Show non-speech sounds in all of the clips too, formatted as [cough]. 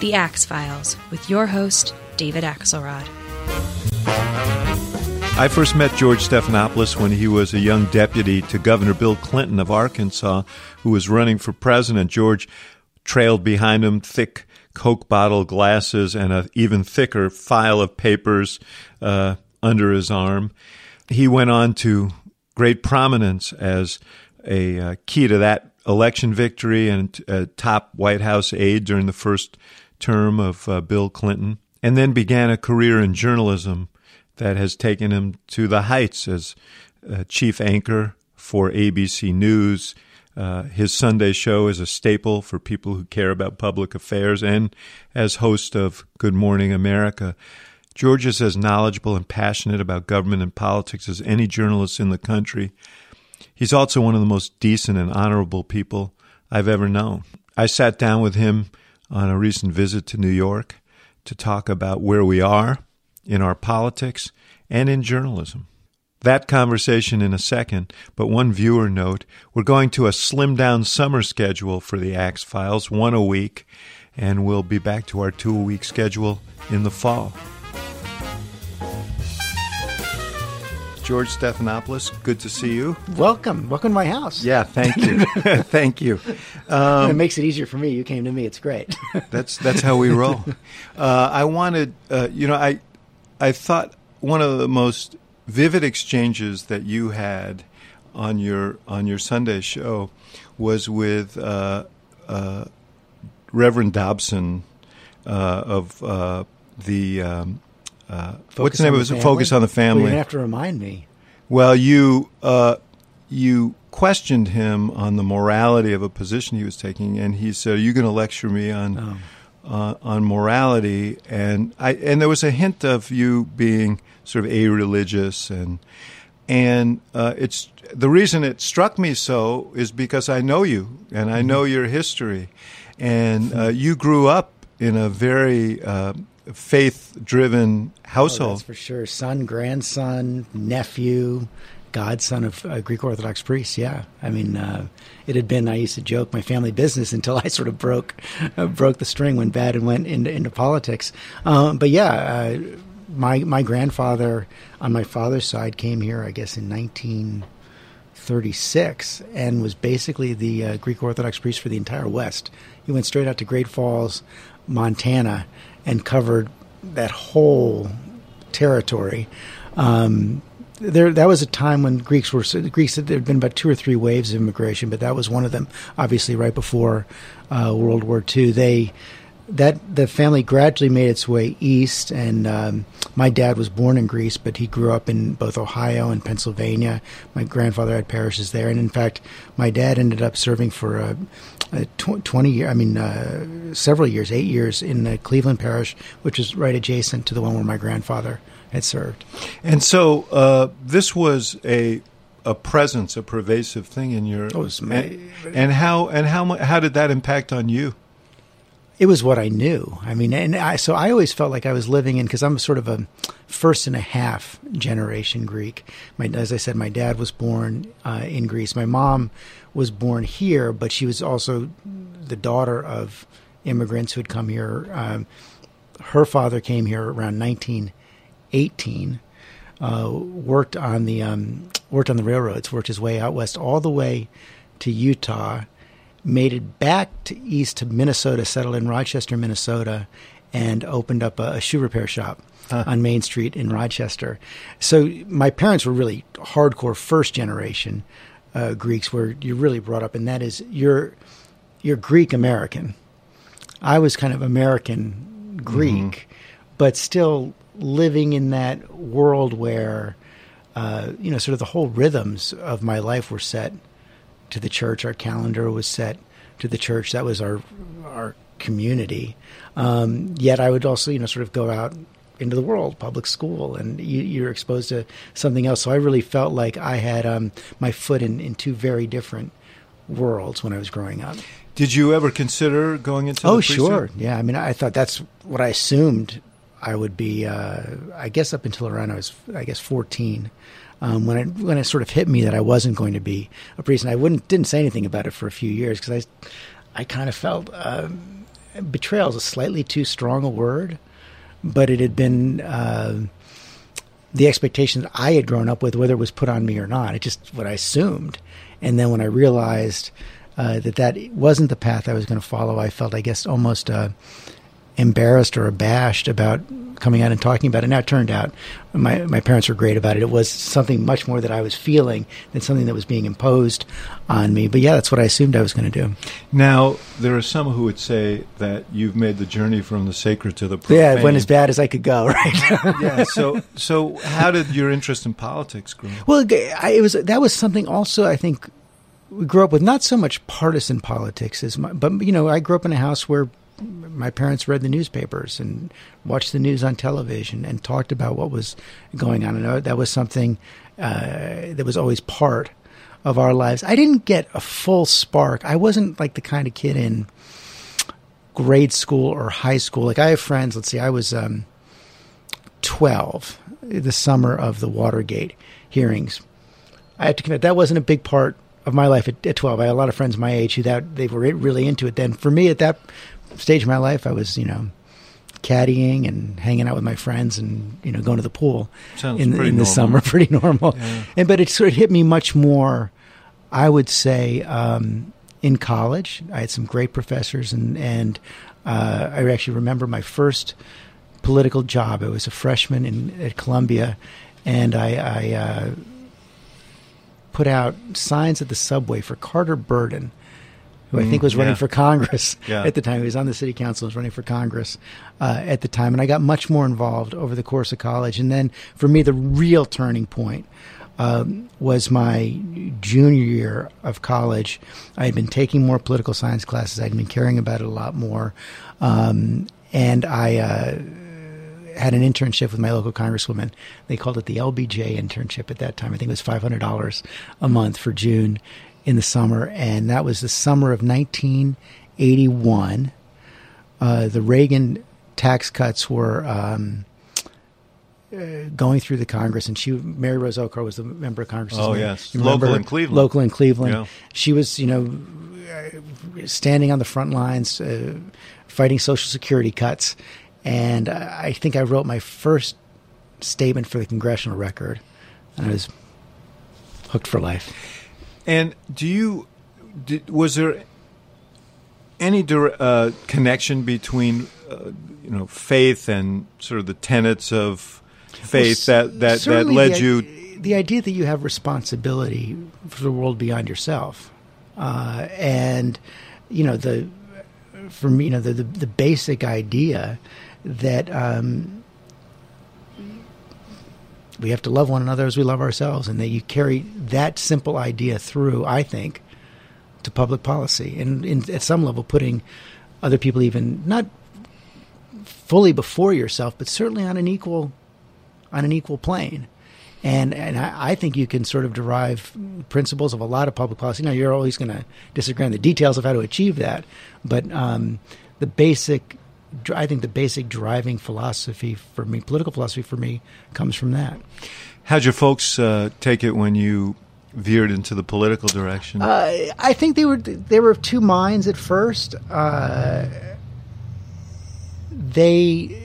The Axe Files, with your host, David Axelrod. I first met George Stephanopoulos when he was a young deputy to Governor Bill Clinton of Arkansas, who was running for president. George trailed behind him, thick Coke bottle glasses and an even thicker file of papers uh, under his arm. He went on to great prominence as a uh, key to that election victory and a top White House aide during the first term of uh, Bill Clinton, and then began a career in journalism that has taken him to the heights as uh, chief anchor for ABC News. Uh, his Sunday show is a staple for people who care about public affairs, and as host of Good Morning America. George is as knowledgeable and passionate about government and politics as any journalist in the country. He's also one of the most decent and honorable people I've ever known. I sat down with him on a recent visit to New York to talk about where we are in our politics and in journalism. That conversation in a second, but one viewer note we're going to a slim down summer schedule for the Axe Files, one a week, and we'll be back to our two a week schedule in the fall. George Stephanopoulos, good to see you. Welcome. Welcome to my house. Yeah, thank you. [laughs] thank you. Um, it makes it easier for me. You came to me. It's great. [laughs] that's that's how we roll. [laughs] Uh, I wanted, uh, you know, I I thought one of the most vivid exchanges that you had on your on your Sunday show was with uh, uh Reverend Dobson uh, of uh, the um, uh, what's the name of it? Focus on the Family. Well, you have to remind me. Well, you uh, you questioned him on the morality of a position he was taking, and he said, "Are you going to lecture me on oh. uh, on morality?" And I and there was a hint of you being sort of a religious and and uh, it's the reason it struck me so is because I know you and I know mm-hmm. your history, and uh, you grew up in a very uh, faith-driven household. Oh, that's for sure. Son, grandson, nephew, godson of a Greek Orthodox priest. Yeah, I mean, uh, it had been. I used to joke my family business [laughs] until I sort of broke uh, broke the string, went bad, and went into into politics. Um, but yeah, uh, my my grandfather on my father's side came here, I guess, in nineteen thirty six, and was basically the uh, Greek Orthodox priest for the entire West. He went straight out to Great Falls, Montana, and covered that whole territory. Um, there, that was a time when Greeks were Greeks. There had been about two or three waves of immigration, but that was one of them. Obviously, right before uh, World War II, they that the family gradually made its way east. And um, my dad was born in Greece, but he grew up in both Ohio and Pennsylvania. My grandfather had parishes there, and in fact, my dad ended up serving for a, a tw- twenty year. I mean, uh, several years, eight years in the Cleveland parish, which is right adjacent to the one where my grandfather had served. And so uh, this was a a presence, a pervasive thing in your. Oh, and, and how and how how did that impact on you? It was what I knew. I mean, and I, so I always felt like I was living in because I'm sort of a first and a half generation Greek. My, as I said, my dad was born uh, in Greece. My mom was born here, but she was also the daughter of immigrants who had come here. Um, her father came here around 1918. Uh, worked on the um, worked on the railroads. Worked his way out west all the way to Utah made it back to east to Minnesota, settled in Rochester, Minnesota, and opened up a, a shoe repair shop huh. on Main Street in Rochester. So my parents were really hardcore first generation uh, Greeks, where you're really brought up, and that is you're you're Greek American. I was kind of American Greek, but still living in that world where, uh, you know, sort of the whole rhythms of my life were set to the church. Our calendar was set to the church. That was our our community. Um, yet I would also, you know, sort of go out into the world, public school, and you, you're exposed to something else. So I really felt like I had um, my foot in, in two very different worlds when I was growing up. Did you ever consider going into? Oh, sure. Yeah. I mean, I thought that's what I assumed I would be. Uh, I guess up until around I was, I guess, fourteen. Um, when it when it sort of hit me that I wasn't going to be a priest, and I wouldn't didn't say anything about it for a few years because I, I kind of felt um, betrayal is a slightly too strong a word, but it had been uh, the expectation that I had grown up with, whether it was put on me or not. It just what I assumed, and then when I realized uh, that that wasn't the path I was going to follow, I felt, I guess, almost uh, embarrassed or abashed about coming out and talking about it. Now it turned out my my parents were great about it. It was something much more that I was feeling than something that was being imposed on me. But yeah, that's what I assumed I was going to do. Now there are some who would say that you've made the journey from the sacred to the profane. Yeah, it went as bad as I could go. [laughs] Right. yeah. So, so how did your interest in politics grow? Well, I, it was that was something also I think we grew up with not so much partisan politics as my, but you know I grew up in a house where my parents read the newspapers and watched the news on television and talked about what was going on and that was something uh, that was always part of our lives. I didn't get a full spark. I wasn't like the kind of kid in grade school or high school. Like I have friends. Let's see, I was um, twelve the summer of the Watergate hearings. I have to commit that wasn't a big part of my life at, at 12. I had a lot of friends my age who that they were really into it then. For me at that stage of my life, I was, you know, caddying and hanging out with my friends and, you know, going to the pool Sounds in, in the normal. summer, [laughs] pretty normal. Yeah. And, but it sort of hit me much more, I would say, um, in college. I had some great professors and, and, uh, I actually remember my first political job. I was a freshman in, at Columbia and I, I, uh, put out signs at the subway for Carter Burden, who I think was running yeah. for Congress [laughs] Yeah. at the time. He was on the city council, was running for Congress uh, at the time, and I got much more involved over the course of college. And then, for me, the real turning point um, was my junior year of college. I had been taking more political science classes. I'd been caring about it a lot more, um, and I. Uh, had an internship with my local congresswoman. They called it the LBJ internship at that time. I think it was five hundred dollars a month for June in the summer, and that was the summer of 1981. Uh, the Reagan tax cuts were um, uh, going through the Congress, and she, Mary Rose Oakar, was the member of Congress. Oh, yes. Local in Cleveland. Local in Cleveland. Yeah. She was, you know, uh, standing on the front lines, uh, fighting Social Security cuts. And I think I wrote my first statement for the Congressional Record, and I was hooked for life. And do you did, was there any uh, connection between uh, you know faith and sort of the tenets of faith Well, that that that led the, you? the idea that you have responsibility for the world beyond yourself, uh, and you know the for me, you know the the, the basic idea that um, we have to love one another as we love ourselves, and that you carry that simple idea through. I think to public policy, and at some level, putting other people even not fully before yourself, but certainly on an equal on an equal plane. And and I, I think you can sort of derive principles of a lot of public policy. Now you're always going to disagree on the details of how to achieve that, but um, the basic, I think the basic driving philosophy for me, political philosophy for me, comes from that. How'd your folks uh, take it when you veered into the political direction? Uh, I think they were they were of two minds at first. Uh, they,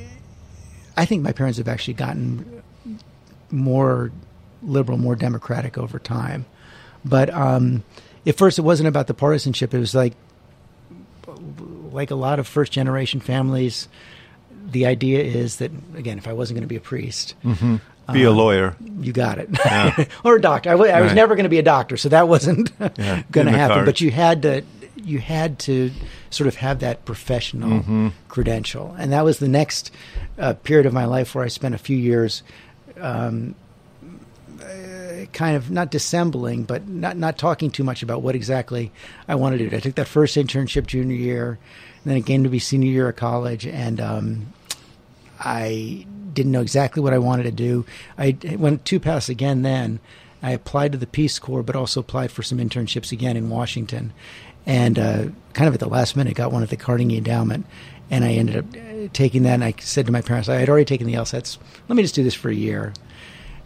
I think my parents have actually gotten more liberal, more democratic over time. But um, at first, it wasn't about the partisanship. It was like like a lot of first generation families. The idea is that again, if I wasn't going to be a priest, Be a lawyer. you got it. [laughs] or a doctor. I wa- was Right. never going to be a doctor, so that wasn't [laughs] Yeah, [laughs] going to happen. card. But you had to you had to sort of have that professional credential, and that was the next uh, period of my life where I spent a few years. Um, kind of not dissembling, but not not talking too much about what exactly I wanted to do. I took that first internship junior year, and then it came to be senior year of college, and um, I didn't know exactly what I wanted to do. I went two paths again then. I applied to the Peace Corps, but also applied for some internships again in Washington. And uh, kind of at the last minute, got one at the Carnegie Endowment. And I ended up taking that, and I said to my parents, I had already taken the LSATs. Let me just do this for a year.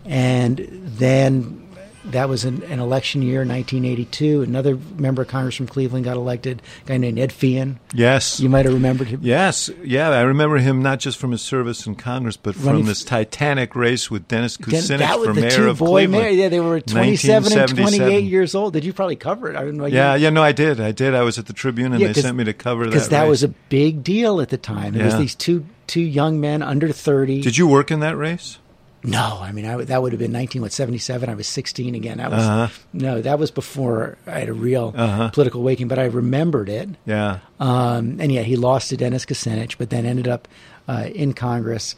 And then that was an, an, election year, 1982. Another member of Congress from Cleveland got elected, a guy named Ed Feighan. Yes. You might have remembered him. Yes. Yeah, I remember him not just from his service in Congress, but Running from this titanic race with Dennis Kucinich was for mayor of boy Cleveland. Mayor. Yeah, they were 27 and 28 years old. Did you probably cover it? I don't know. Yeah, yeah, no, I did. I did. I was at the Tribune, and Yeah, they sent me to cover that Because that race. was a big deal at the time. It was these two two young men under 30. Did you work in that race? No, I mean I, that would have been 19 what 77. I was 16 again. That was Uh-huh. no, that was before I had a real Uh-huh. political awakening. But I remembered it. Yeah. Um, and yeah, he lost to Dennis Kucinich, but then ended up uh, in Congress.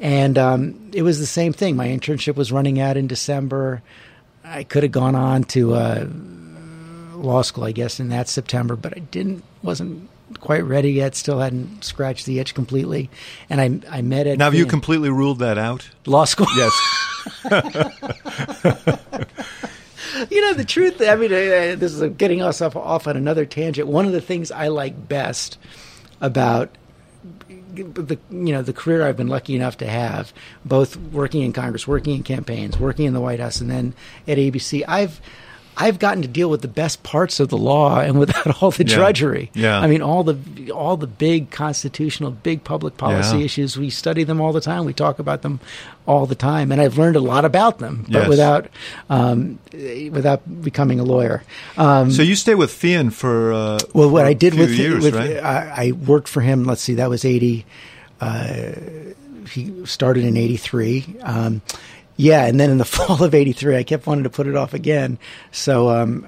And um, it was the same thing. My internship was running out in December. I could have gone on to uh, law school, I guess, in that September, but I didn't. wasn't quite ready yet. Still hadn't scratched the itch completely. And I I met it. Now, have you completely ruled that out? law school? Yes. [laughs] You know the truth. I mean, uh, this is getting us off off on another tangent. One of the things I like best about the you know the career I've been lucky enough to have, both working in Congress, working in campaigns, working in the White House, and then at ABC, I've I've gotten to deal with the best parts of the law and without all the Yeah. drudgery. Yeah. I mean all the all the big constitutional, big public policy Yeah. issues. We study them all the time. We talk about them all the time, and I've learned a lot about them, but Yes. without um, without becoming a lawyer. Um, so you stay with Feighan for uh, well, what for I did with, years, with right? I, I worked for him. Let's see, that was eighty. Uh, he started in eighty three. Um, yeah, and then in the [laughs] fall of eighty three, I kept wanting to put it off again. So um,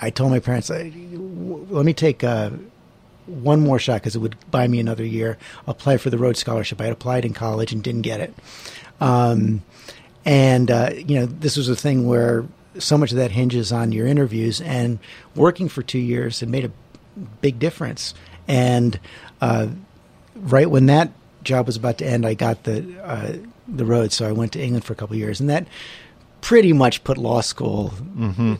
I told my parents, "Let me take uh, one more shot because it would buy me another year. Apply for the Rhodes Scholarship. I had applied in college and didn't get it. Um, and uh, you know, this was a thing where so much of that hinges on your interviews. And working for two years had made a big difference. And uh, right when that job was about to end, I got the uh, the Rhodes, so I went to England for a couple of years, and that pretty much put law school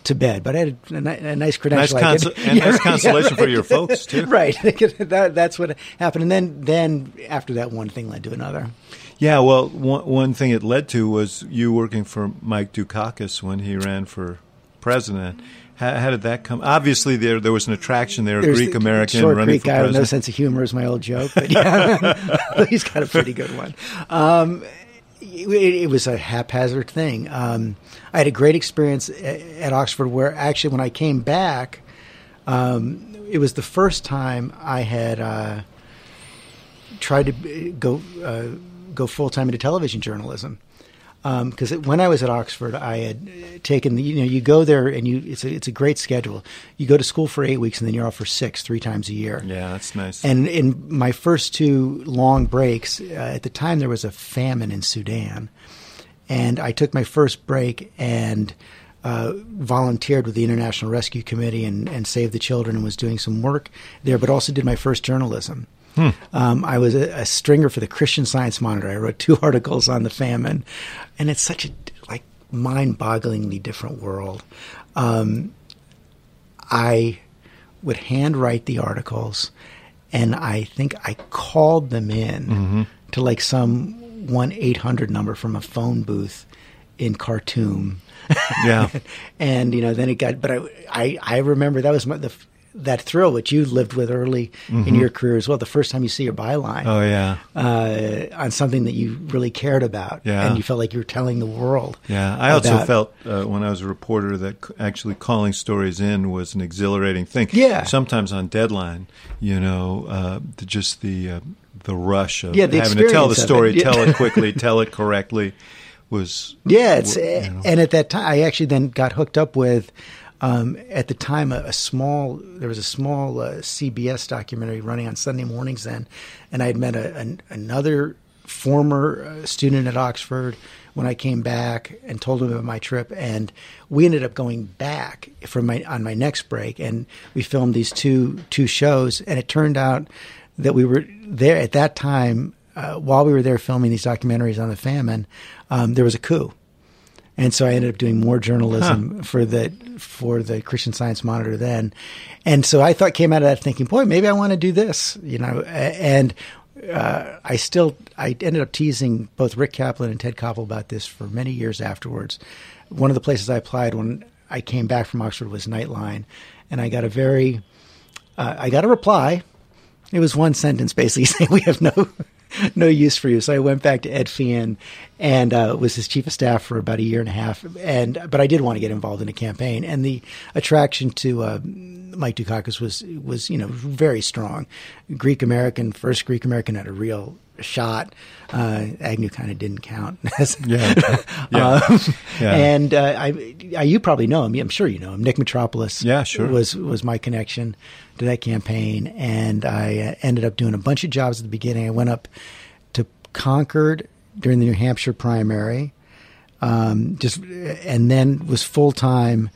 to bed. But I had a, a, a nice Mm-hmm. Nice, credential. I [laughs] and Yeah, nice right, consolation yeah, for your folks too. [laughs] right. [laughs] that, that's what happened, and then then after that, one thing led to another. Yeah, well, one, one thing it led to was you working for Mike Dukakis when he ran for president. How, how did that come? Obviously, there there was an attraction there, a There's Greek American running Greek for guy with no sense of humor is my old joke, but yeah, he's got a pretty good one. Um, it, it was a haphazard thing. Um, I had a great experience at, at Oxford, where actually when I came back, um, it was the first time I had uh, tried to go uh, go full time into television journalism. Because when I was at Oxford, I had taken the you know you go there and you it's a it's a great schedule. You go to school for eight weeks and then you're off for six three times a year. Yeah, that's nice. And in my first two long breaks, uh, at the time there was a famine in Sudan, and I took my first break and uh, volunteered with the International Rescue Committee and, and Save the Children and was doing some work there, but also did my first journalism. Um, I was a, a stringer for the Christian Science Monitor. I wrote two [laughs] articles on the famine, and it's such a like mind-bogglingly different world. Um, I would handwrite the articles, and I think I called them in to like some one eight hundred number from a phone booth in Khartoum. Yeah. [laughs] and you know, then it got. But I, I, I remember that was my, the that thrill which you lived with early in your career as well. The first time you see your byline oh yeah, uh, on something that you really cared about, Yeah. and you felt like you were telling the world. yeah. I also felt uh, when I was a reporter that actually calling stories in was an exhilarating thing. Yeah. Sometimes on deadline, you know, uh, just the uh, the rush of Yeah, the having to tell the story. Yeah. tell it quickly, [laughs] tell it correctly, was Yeah, it's you know. and at that time, I actually then got hooked up with um, at the time, a, a, small there was a small uh, CBS documentary running on Sunday mornings then, and I had met a, an, another former uh, student at Oxford when I came back and told him about my trip, and we ended up going back from my on my next break, and we filmed these two two shows, and it turned out that we were there at that time uh, while we were there filming these documentaries on the famine. Um, there was a coup and so I ended up doing more journalism huh. for the for the Christian Science Monitor then, and so I thought came out of that thinking, boy, maybe I want to do this, you know, and. Uh, I still I ended up teasing both Rick Kaplan and Ted Koppel about this for many years afterwards. One of the places I applied when I came back from Oxford was Nightline, and I got a very uh, I got a reply. It was one sentence basically [laughs] saying we have no [laughs] no use for you. So I went back to Ed Feighan and uh, was his chief of staff for about a year and a half. And but I did want to get involved in a campaign, and the attraction to uh, Mike Dukakis was was you know very strong. Greek American, first Greek American had a real shot. Uh, Agnew kind of didn't count. [laughs] yeah. [laughs] yeah. Um, yeah. And uh, I, I, you probably know him. I'm sure you know him. Nick Mitropoulos. Yeah, sure. Was was my connection to that campaign, and I uh, ended up doing a bunch of jobs at the beginning. I went up to Concord during the New Hampshire primary, um, just and then was full time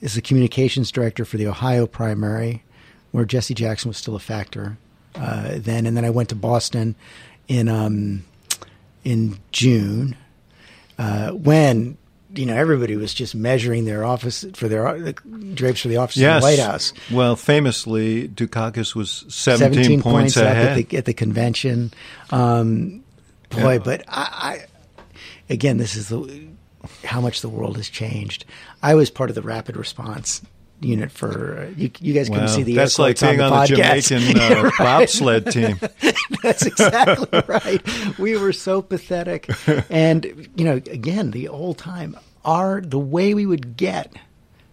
as the communications director for the Ohio primary, where Jesse Jackson was still a factor uh, then, and then I went to Boston in um, in June uh, when you know everybody was just measuring their office for their the drapes for the office yes. in the White House. Well, famously, Dukakis was 17, 17 points, points ahead at the, at the convention. Um, boy, yeah. but I, I, again, this is the, how much the world has changed. I was part of the rapid response unit for uh, you. You guys can see the that's like being on, the, the Jamaican uh, [laughs] right. bobsled team. [laughs] that's exactly [laughs] right. We were so pathetic, and you know, again, the old time. Our the way we would get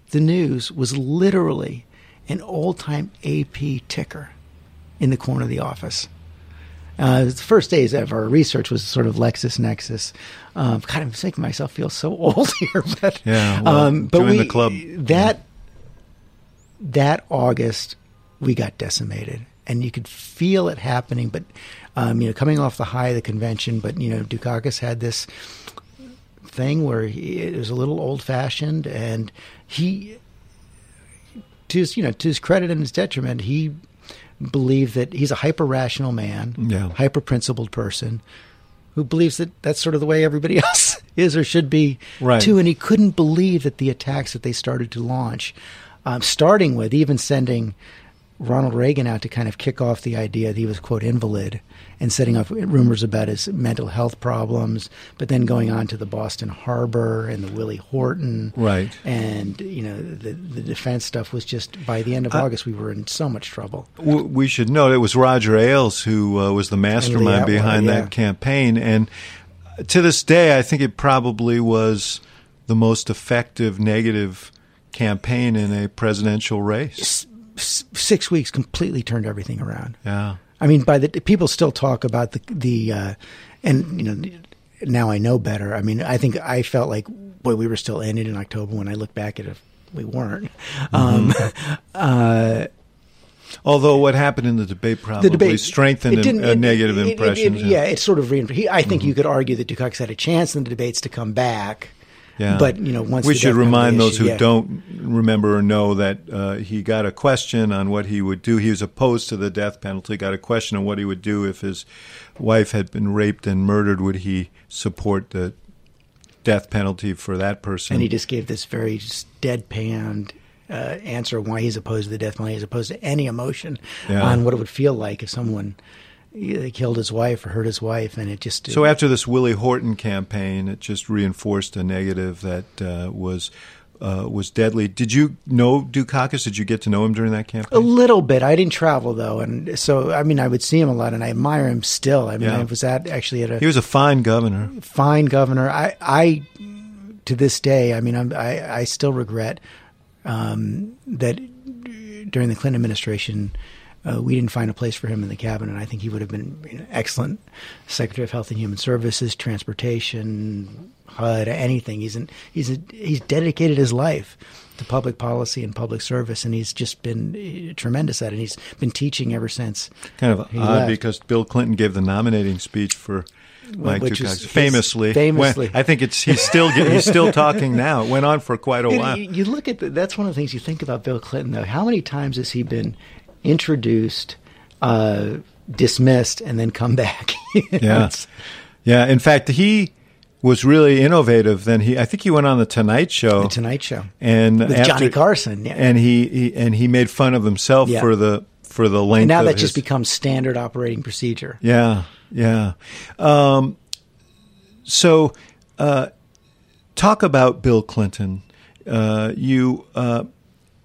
the news was literally an old time AP ticker in the corner of the office. Uh, the first days of our research was sort of LexisNexis. Um, kind of making myself feel so old here, but yeah, well, um, but we, the club. That that August, we got decimated, and you could feel it happening. But um, you know, coming off the high of the convention, but you know, Dukakis had this thing where he, it was a little old fashioned, and he, to his you know, to his credit and his detriment, he believed that he's a hyper rational man, yeah. hyper principled person who believes that that's sort of the way everybody [laughs] else is or should be right. too. And he couldn't believe that the attacks that they started to launch um, starting with even sending Ronald Reagan out to kind of kick off the idea that he was quote invalid and setting up rumors about his mental health problems, but then going on to the Boston Harbor and the Willie Horton, right? And you know the the defense stuff was just by the end of uh, August we were in so much trouble. We should note it was Roger Ailes who uh, was the mastermind behind yeah. that campaign, and to this day I think it probably was the most effective negative campaign in a presidential race. S- six weeks completely turned everything around. Yeah. I mean, by the people still talk about the the, uh, and you know, now I know better. I mean, I think I felt like boy, we were still in it in October. When I look back at it, we weren't. Mm-hmm. Um, uh, Although what happened in the debate probably the debate, strengthened a, a negative it, impression. It, yeah, it sort of reinforced. I think mm-hmm. you could argue that Dukakis had a chance in the debates to come back yeah. But you know, once we should remind those issue, who yeah. don't remember or know that uh, he got a question on what he would do. He was opposed to the death penalty. Got a question on what he would do if his wife had been raped and murdered. Would he support the death penalty for that person? And he just gave this very deadpan uh, answer why he's opposed to the death penalty, as opposed to any emotion yeah. on what it would feel like if someone he killed his wife or hurt his wife, and it just. So after this Willie Horton campaign, it just reinforced a negative that uh, was. Uh, was deadly. Did you know Dukakis? Did you get to know him during that campaign? A little bit. I didn't travel though, and so I mean, I would see him a lot, and I admire him still. I mean, yeah. I was at actually at a. He was a fine governor. Fine governor. I, I, to this day, I mean, I'm, i I, still regret um, that during the Clinton administration, uh, we didn't find a place for him in the cabinet. I think he would have been an excellent Secretary of Health and Human Services, Transportation, HUD, anything. He's an, he's a, he's dedicated his life to public policy and public service, and he's just been uh, tremendous at it. He's been teaching ever since. Kind of odd left. because Bill Clinton gave the nominating speech for Mike Which Dukakis famously. famously. When- I think it's he's still he's still [laughs] talking now. It went on for quite a while. You, you look at the, that's one of the things you think about Bill Clinton, though. How many times has he been introduced, uh, dismissed, and then come back? [laughs] Yeah, yeah. In fact, he was really innovative. Then he, I think he went on the Tonight Show. The Tonight Show and with after- Johnny Carson. Yeah. and he, he and he made fun of himself Yeah. for the for the length. And now that his, just becomes standard operating procedure. Yeah, yeah. Um, so, uh, talk about Bill Clinton. Uh, you uh,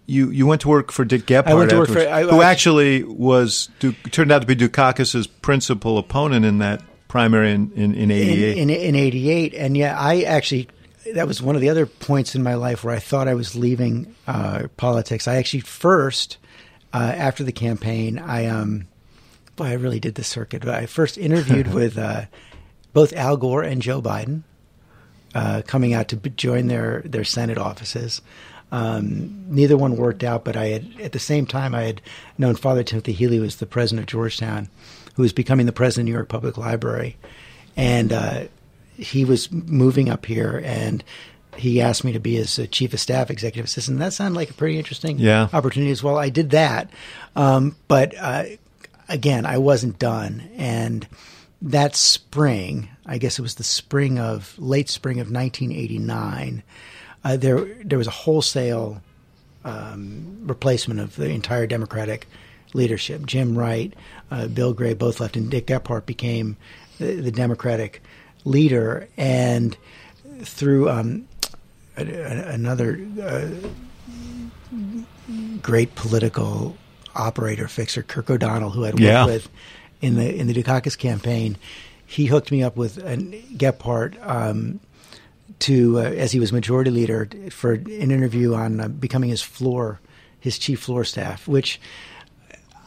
you you went to work for Dick Gephardt, I went to work for- I- who I- actually was turned out to be Dukakis's principal opponent in that primary in in, in in, '88. in, in 88. And yeah, I actually, that was one of the other points in my life where I thought I was leaving uh, politics. I actually first, uh, after the campaign, I, um, boy, I really did the circuit. I first interviewed [laughs] with uh, both Al Gore and Joe Biden. Uh, coming out to join their, their Senate offices. Um, neither one worked out, but I had at the same time I had known Father Timothy Healy was the president of Georgetown, who was becoming the president of New York Public Library, and uh, he was moving up here, and he asked me to be his uh, chief of staff, executive assistant. That sounded like a pretty interesting Yeah. opportunity as well. I did that, um, but uh, again, I wasn't done, and that spring, I guess it was the spring of late spring of 1989. Uh, there, there was a wholesale um, replacement of the entire Democratic leadership. Jim Wright, uh, Bill Gray both left, and Dick Gephardt became the, the Democratic leader. And through um, a, a- another uh, great political operator fixer, Kirk O'Donnell, who I'd worked Yeah. with in the in the Dukakis campaign, he hooked me up with an Gephardt. Um, to uh, as he was majority leader for an interview on uh, becoming his floor, his chief floor staff, which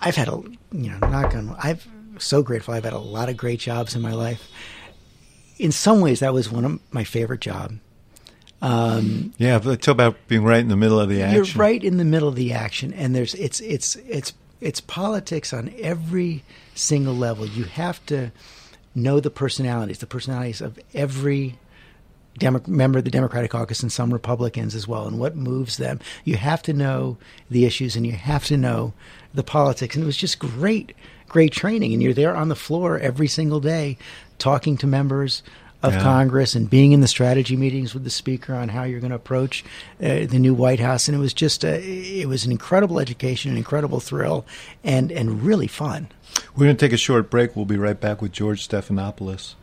I've had a you know not on I've so grateful. I've had a lot of great jobs in my life. In some ways, that was one of my favorite job. yeah, but it's about being right in the middle of the action. You're right in the middle of the action, and there's it's it's it's it's politics on every single level. You have to know the personalities, the personalities of every Demo- member of the Democratic caucus and some Republicans as well, and what moves them. You have to know the issues, and you have to know the politics. And it was just great, great training. And you're there on the floor every single day, talking to members of Yeah. Congress and being in the strategy meetings with the speaker on how you're going to approach uh, the new White House. And it was just a, it was an incredible education, an incredible thrill, and and really fun. We're going to take a short break. We'll be right back with George Stephanopoulos.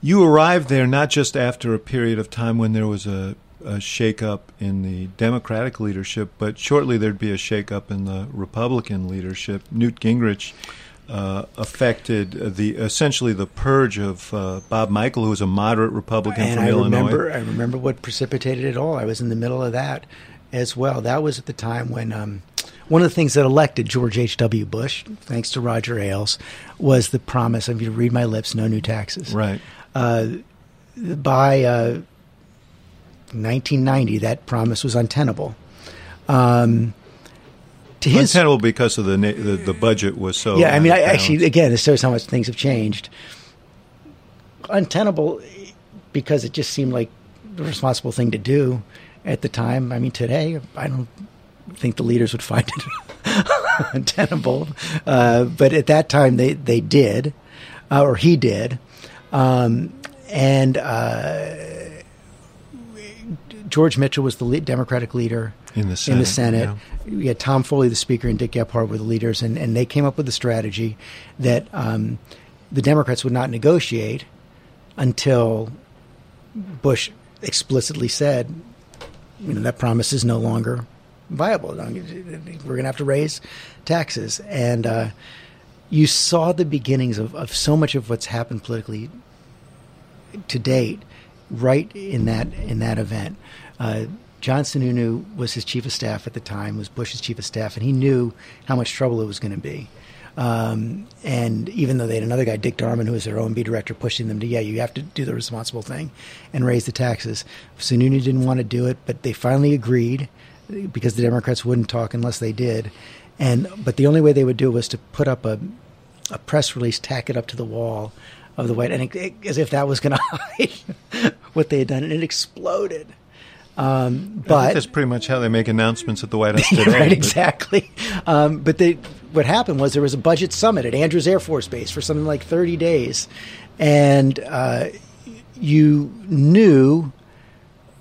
You arrived there not just after a period of time when there was a, a shakeup in the Democratic leadership, but shortly there'd be a shakeup in the Republican leadership. Newt Gingrich uh, affected the essentially the purge of uh, Bob Michel, who was a moderate Republican and from I Illinois. remember, I remember what precipitated it all. I was in the middle of that as well. That was at the time when um, one of the things that elected George H. W. Bush, thanks to Roger Ailes, was the promise of you to read my lips, no new taxes. right. Uh, by uh, 1990, that promise was untenable. Um, to his Untenable because of the, na- the the budget was so. yeah, I mean, I actually, again, this shows how much things have changed. Untenable because it just seemed like the responsible thing to do at the time. I mean, today, I don't think the leaders would find it [laughs] untenable, uh, but at that time, they they did, uh, or he did, um, and. Uh, George Mitchell was the lead Democratic leader In the In Senate, the Senate, we had Tom Foley, the Speaker, and Dick Gephardt were the leaders, and, and they came up with a strategy that um, the Democrats would not negotiate until Bush explicitly said, you know, that promise is no longer viable. We're going to have to raise taxes, and uh, you saw the beginnings of, of so much of what's happened politically to date right in that in that event. Uh, John Sununu was his chief of staff at the time, was Bush's chief of staff, and he knew how much trouble it was going to be. Um, and even though they had another guy, Dick Darman, who was their OMB director, pushing them to, yeah, you have to do the responsible thing and raise the taxes. Sununu didn't want to do it, but they finally agreed because the Democrats wouldn't talk unless they did. And but the only way they would do it was to put up a, a press release, tack it up to the wall of the White, and it, it, as if that was going [laughs] to hide what they had done, and it exploded. Um, but that's pretty much how they make announcements at the White House [laughs] today. right, exactly. Um, but they, what happened was there was a budget summit at Andrews Air Force Base for something like 30 days, and uh, you knew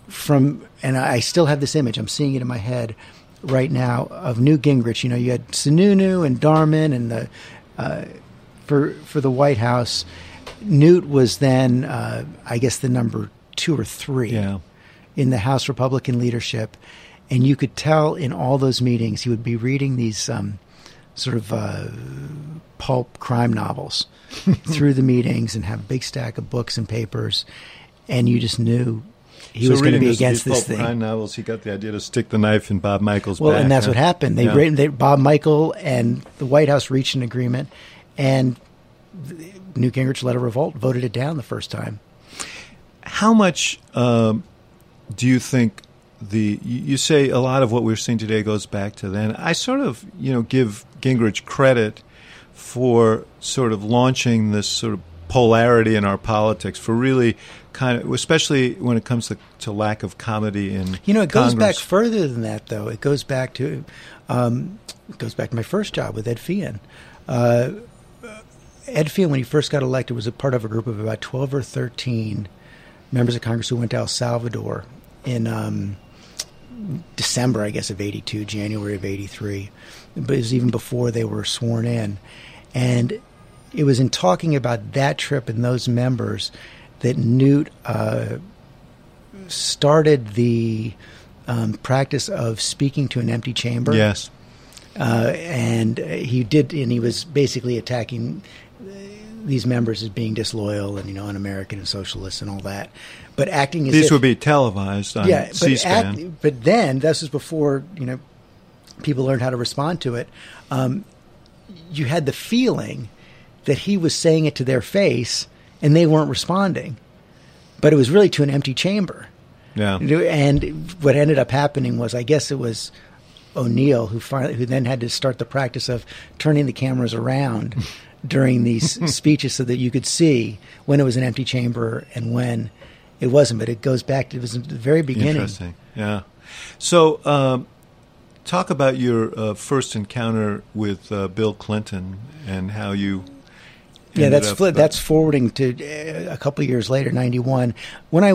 from, and I still have this image. I'm seeing it in my head right now of Newt Gingrich. You know, you had Sununu and Darman, and the uh, for for the White House, Newt was then, uh, I guess, the number two or three. Yeah in the House Republican leadership, and you could tell in all those meetings he would be reading these um, sort of uh, pulp crime novels [laughs] through the meetings and have a big stack of books and papers, and you just knew he so was going to be this, against this thing. Crime novels. He got the idea to stick the knife in Bob Michel's well, back. and that's huh? what happened. They, Yeah. ra- they Bob Michel and the White House reached an agreement, and Newt Gingrich led a revolt, voted it down the first time. How much um, do you think the you you say a lot of what we're seeing today goes back to then? I sort of you know give Gingrich credit for sort of launching this sort of polarity in our politics for really kind of especially when it comes to, to lack of comity in You know, it goes back further than that, though. It goes back to um, it goes back to my first job with Ed Feighan. Uh, Ed Feighan, when he first got elected, was a part of a group of about twelve or thirteen members of Congress who went to El Salvador in um, December, I guess, of '82, January of '83. But it was even before they were sworn in, and it was in talking about that trip and those members that Newt. Uh, started the um, practice of speaking to an empty chamber. Yes. Uh, and he did, and he was basically attacking uh, these members as being disloyal and you know un-American and socialists and all that. But acting as These if, would be televised on yeah, but, C-SPAN. act, but then this was before you know people learned how to respond to it. Um, you had the feeling that he was saying it to their face and they weren't responding, but it was really to an empty chamber. yeah. And what ended up happening was, I guess it was O'Neill who finally, who then had to start the practice of turning the cameras around [laughs] during these speeches so that you could see when it was an empty chamber and when it wasn't. But it goes back to it was the very beginning. Interesting. Yeah. So, um, talk about your uh, first encounter with uh, Bill Clinton and how you. Yeah, that's up, uh, that's forwarding to uh, a couple of years later, ninety one, when I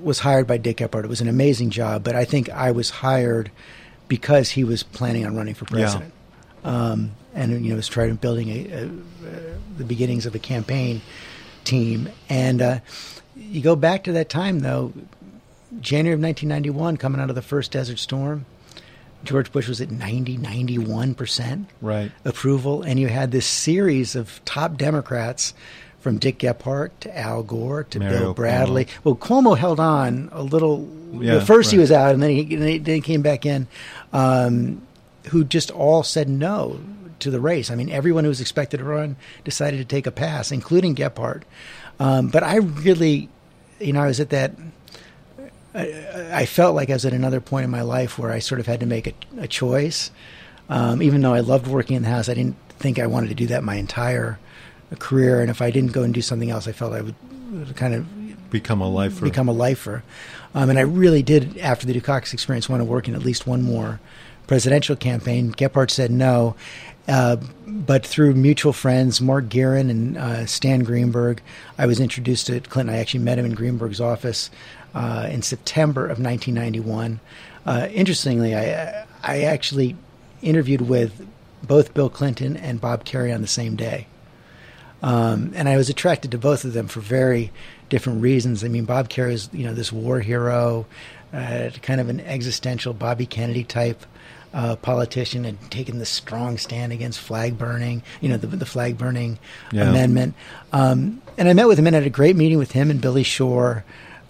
was hired by Dick Gephardt. It was an amazing job, but I think I was hired because he was planning on running for president, um, and you know was trying to building a, a, uh, the beginnings of a campaign team. And uh, you go back to that time though, January of nineteen ninety one, coming out of the first Desert Storm. George Bush was at 90, 91% Right. approval, and you had this series of top Democrats from Dick Gephardt to Al Gore to Mario Bill Bradley. Well, Cuomo held on a little. Yeah, first he was out, and then he, then he- then he came back in. Um, who just all said no to the race. I mean, everyone who was expected to run decided to take a pass, including Gephardt. Um, but I really, you know, I was at that. I, I felt like I was at another point in my life where I sort of had to make a, a choice. Um, even though I loved working in the house, I didn't think I wanted to do that my entire career. And if I didn't go and do something else, I felt I would kind of Become a lifer. become a lifer. Um, and I really did, after the Dukakis experience, want to work in at least one more presidential campaign. Gephardt said no. Uh, but through mutual friends, Mark Gearan and uh, Stan Greenberg, I was introduced to Clinton. I actually met him in Greenberg's office uh, in September of 1991. Uh, interestingly, I, I actually interviewed with both Bill Clinton and Bob Kerrey on the same day. Um, and I was attracted to both of them for very different reasons. I mean, Bob Kerrey is, you know, this war hero, uh, kind of an existential Bobby Kennedy type uh, politician, and taking the strong stand against flag burning, you know, the, the flag burning Yeah. amendment. Um, and I met with him and had a great meeting with him and Billy Shore.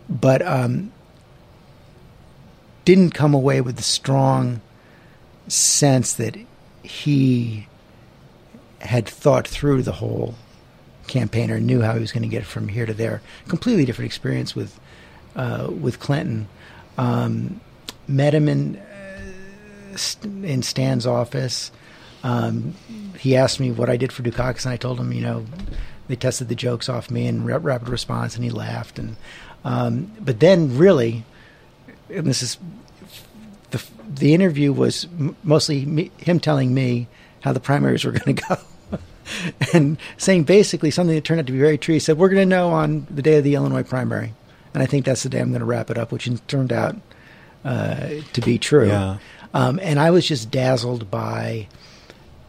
But um, didn't come away with the strong sense that he had thought through the whole campaign or knew how he was going to get from here to there. Completely different experience with uh, with Clinton. Um, met him in uh, in Stan's office. Um, he asked me what I did for Dukakis, and I told him, you know, they tested the jokes off me and rapid response, and he laughed. And um, but then, really, and this is the the interview was mostly me, him telling me how the primaries were [laughs] going to go. and saying basically something that turned out to be very true. He said, We're going to know on the day of the Illinois primary. And I think that's the day I'm going to wrap it up, which turned out uh, to be true. Yeah. Um, and I was just dazzled by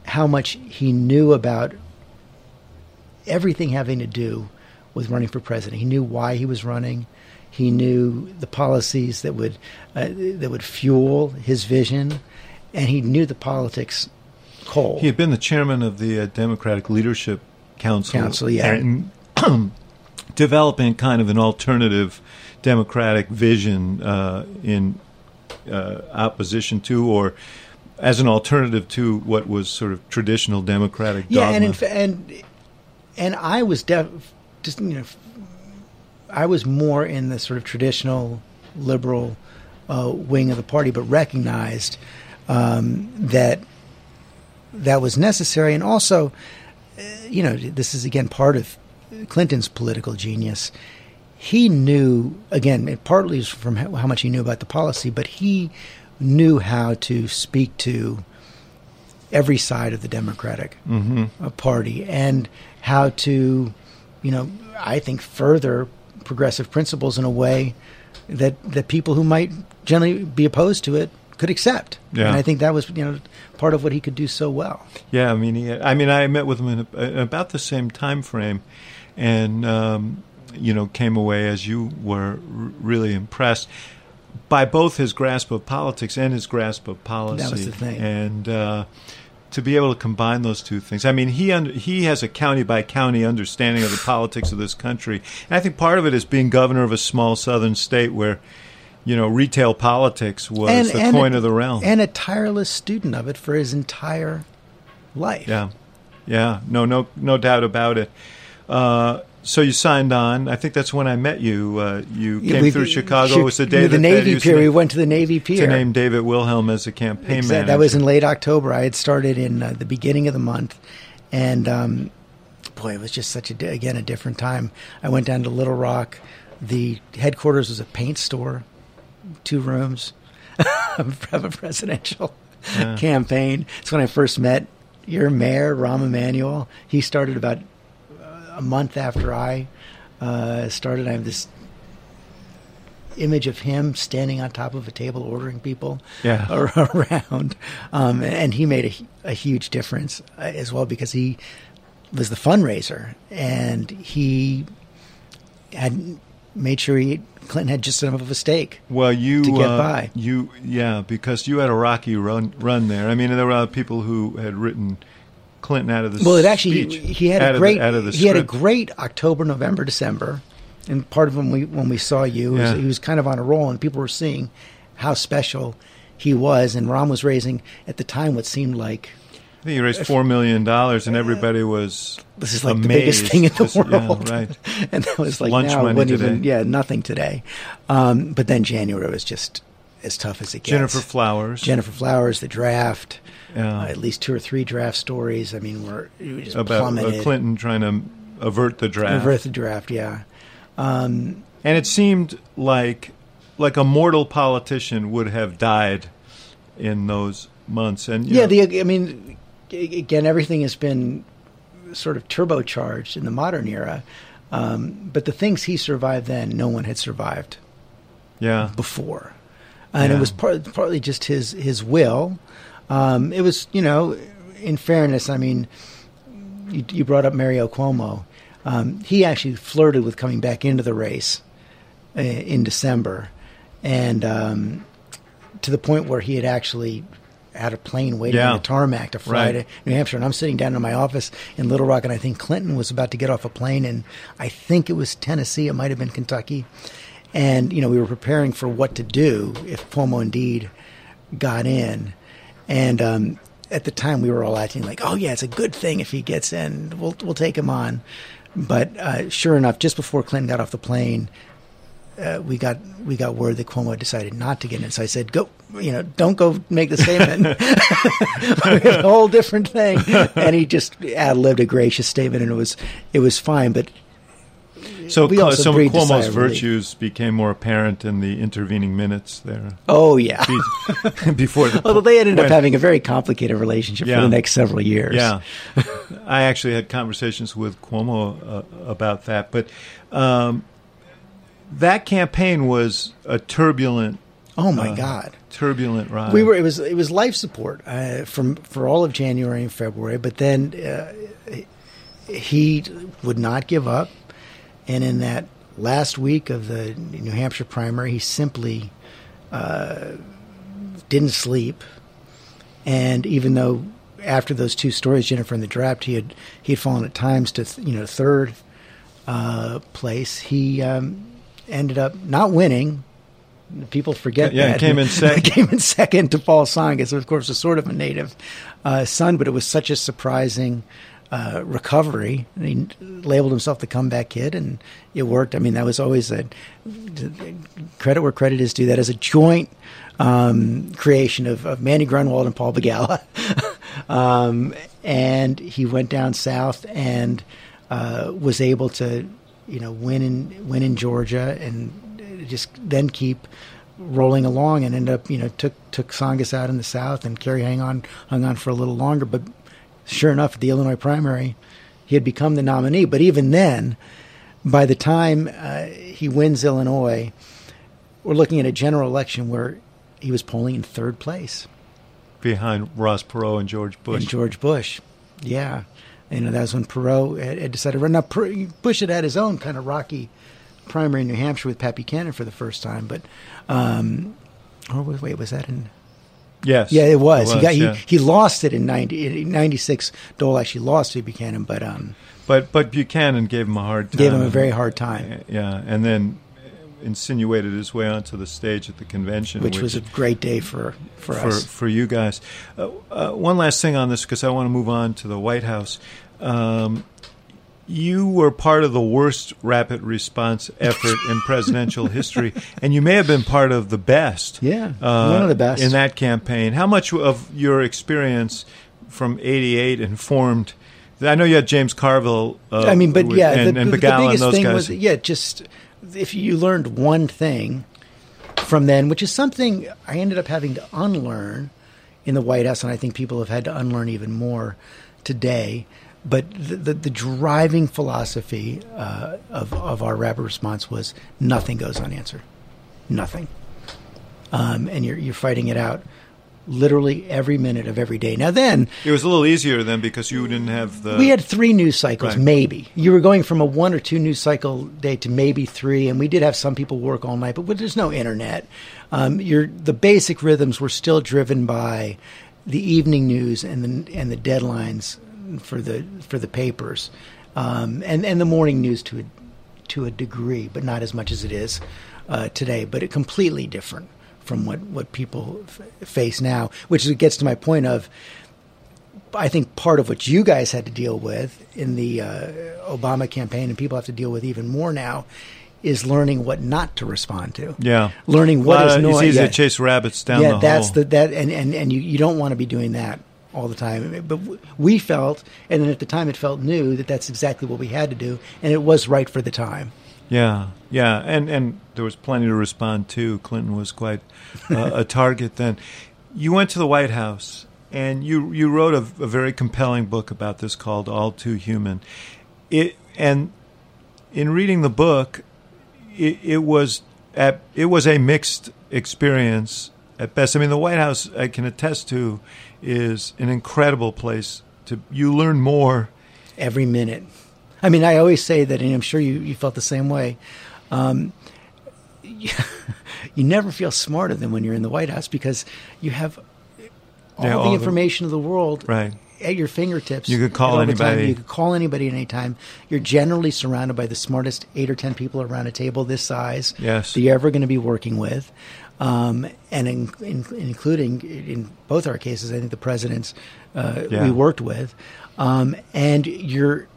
how much he knew about everything having to do with running for president. He knew why he was running. He knew the policies that would uh, that would fuel his vision, and he knew the politics cold. He had been the chairman of the uh, Democratic Leadership Council. Council, yeah. And [clears throat] developing kind of an alternative democratic vision uh, in uh, opposition to or as an alternative to what was sort of traditional democratic yeah, dogma. and and and I was def- just you know I was more in the sort of traditional liberal uh, wing of the party, but recognized um, that that was necessary, and also, uh, you know, this is again part of Clinton's political genius. He knew again, it partly from how much he knew about the policy, but he knew how to speak to every side of the Democratic mm-hmm. Party and how to, you know, I think further progressive principles in a way that that people who might generally be opposed to it could accept. Yeah. And I think that was you know part of what he could do so well. Yeah, I mean, he, I mean, I met with him in, a, in about the same time frame, and um, you know, came away as you were r- really impressed by both his grasp of politics and his grasp of policy. That was the thing. And uh, to be able to combine those two things, I mean, he he has a county by county understanding of the politics of this country, and I think part of it is being governor of a small southern state where you know, retail politics was and, the and coin a, of the realm. and a tireless student of it for his entire life. Yeah, yeah, no, no, no doubt about it. Uh, so you signed on. I think that's when I met you. Uh, you Yeah, came we- through Chicago. Chi- It was the day the that Navy Pier. We went to the Navy Pier. to name David Wilhelm as a campaign Exact- manager. That was in late October. I had started in uh, the beginning of the month, and um, boy, it was just such a again a different time. I went down to Little Rock. The headquarters was a paint store, two rooms, [laughs] of a presidential campaign. It's when I first met your mayor, Rahm Emanuel. He started about a month after I uh, started. I have this image of him standing on top of a table ordering people Yeah. [laughs] around. Um, and he made a, a huge difference uh, as well because he was the fundraiser and he had made sure he, Clinton had just enough of a stake. Well, you to get uh, by. You yeah, because you had a rocky run run there. I mean, there were other people who had written Clinton out of the Well, it actually he, he had a great the, he had a great October, November, December, and part of when we when we saw you, was- he was kind of on a roll, and people were seeing how special he was, and Rahm was raising at the time what seemed like I think he raised four million dollars, and everybody was this is like amazed. the biggest thing in the Just- yeah, world, right? [laughs] and that was like lunch now money wouldn't even yeah nothing today, um, but then January was just as tough as it gets. Gennifer Flowers. Gennifer Flowers, the draft, Yeah. uh, at least two or three draft stories. I mean, we're we just about uh, plummeted. Clinton trying to avert the draft. Avert the draft, yeah. Um, And it seemed like like a mortal politician would have died in those months. And you yeah, know, the I mean, again, everything has been sort of turbocharged in the modern era. Um, but the things he survived then, no one had survived yeah, before, and Yeah. it was part, partly just his his will. Um, it was, you know, in fairness, I mean, you, you brought up Mario Cuomo. Um, he actually flirted with coming back into the race uh, in December, and um, to the point where he had actually had a plane waiting Yeah. on the tarmac to fly Right. to New Hampshire. And I'm sitting down in my office in Little Rock, and I think Clinton was about to get off a plane, and I think it was Tennessee, it might have been Kentucky. And you know we were preparing for what to do if Cuomo indeed got in, and um, at the time we were all acting like, oh yeah, it's a good thing if he gets in. We'll we'll take him on. But uh, sure enough, just before Clinton got off the plane, uh, we got we got word that Cuomo decided not to get in. So I said, "Go, you know, don't go make the statement. a [laughs] [laughs] whole different thing." And he just ad libbed a gracious statement, and it was it was fine. But so we also some of breathed a sigh Cuomo's virtues became more apparent in the intervening minutes there. oh yeah. [laughs] Before the [laughs] Although they ended up having a very complicated relationship for the next several years. Yeah, [laughs] I actually had conversations with Cuomo uh, about that, but um, that campaign was a turbulent, Oh my uh, God. turbulent ride. We were. It was. It was life support uh, from for all of January and February. But then uh, he would not give up, and in that last week of the New Hampshire primary, he simply uh, didn't sleep. And even though after those two stories, Gennifer and the Draft, he had he had fallen at times to th- you know third uh, place, he um, ended up not winning. People forget Yeah, he that. came in [laughs] second. came in second to Paul Tsongas, of course, was sort of a native uh, son, but it was such a surprising uh, recovery. He labeled himself the comeback kid, and it worked. I mean, that was always a credit where credit is due. That is a joint um, creation of, of Mandy Grunwald and Paul Begala. [laughs] um, and he went down south and uh, was able to, you know, win in win in Georgia and just then keep rolling along and end up, you know, took took Tsongas out in the South and Kerry hang on hung on for a little longer. But sure enough, at the Illinois primary, he had become the nominee. But even then, by the time uh, he wins Illinois, we're looking at a general election where he was polling in third place behind Ross Perot and George Bush. and George Bush. Yeah. You know, that was when Perot had, had decided to run. Now, Per- Bush had had his own kind of rocky primary in New Hampshire with Pat Buchanan for the first time, but, um, or wait, wait, was that in? Yes, Yeah, it was. he got yeah. he, he lost it in 90, 96. Dole actually lost to Buchanan, but um, but but Buchanan gave him a hard time. gave him a very hard time, Yeah, and then insinuated his way onto the stage at the convention, which was a great day for for, for us. for you guys. Uh, uh, one last thing on this because I want to move on to the White House. Um, you were part of the worst rapid response effort in presidential [laughs] history, and you may have been part of the best. Yeah, uh, one of the best. in that campaign. How much of your experience from '88 informed? I know you had James Carville. Uh, I mean, but with- yeah, and, the, and the, and biggest those thing guys. was yeah, just if you learned one thing from then, which is something I ended up having to unlearn in the White House, and I think people have had to unlearn even more today. But the the, the driving philosophy uh, of of our rapid response was nothing goes unanswered, nothing, um, and you're you're fighting it out. Literally every minute of every day. Now, then, it was a little easier then because you didn't have the. we had three news cycles, Right. maybe. You were going from a one or two news cycle day to maybe three, and we did have some people work all night, but there's no internet. Um, your the basic rhythms were still driven by the evening news and the and the deadlines for the for the papers, um, and and the morning news to a to a degree, but not as much as it is uh, today. But it completely different from what what people f- face now, which gets to my point of. I think part of what you guys had to deal with in the uh, Obama campaign, and people have to deal with even more now, is learning what not to respond to. Yeah, learning what is It's noise. easy yeah. to chase rabbits down yeah, the that's hole. the that, and and and you, you don't want to be doing that all the time. But we felt, and then at the time it felt new that that's exactly what we had to do, and it was right for the time. Yeah, yeah, and and there was plenty to respond to. Clinton was quite uh, a [laughs] target then. You went to the White House and you you wrote a, a very compelling book about this called All Too Human. It and in reading the book, it, it was at, it was a mixed experience at best. I mean, the White House I can attest to is an incredible place to you learn more. every minute. I mean, I always say that, and I'm sure you, you felt the same way. Um, you, [laughs] you never feel smarter than when you're in the White House because you have all Yeah, the all the- information of the world Right. at your fingertips. You could call at all the time. anybody. You could call anybody at any time. You're generally surrounded by the smartest eight or ten people around a table this size Yes. that you're ever going to be working with. Um, and in, in, including in both our cases, I think the presidents uh, Yeah. we worked with, um, and you're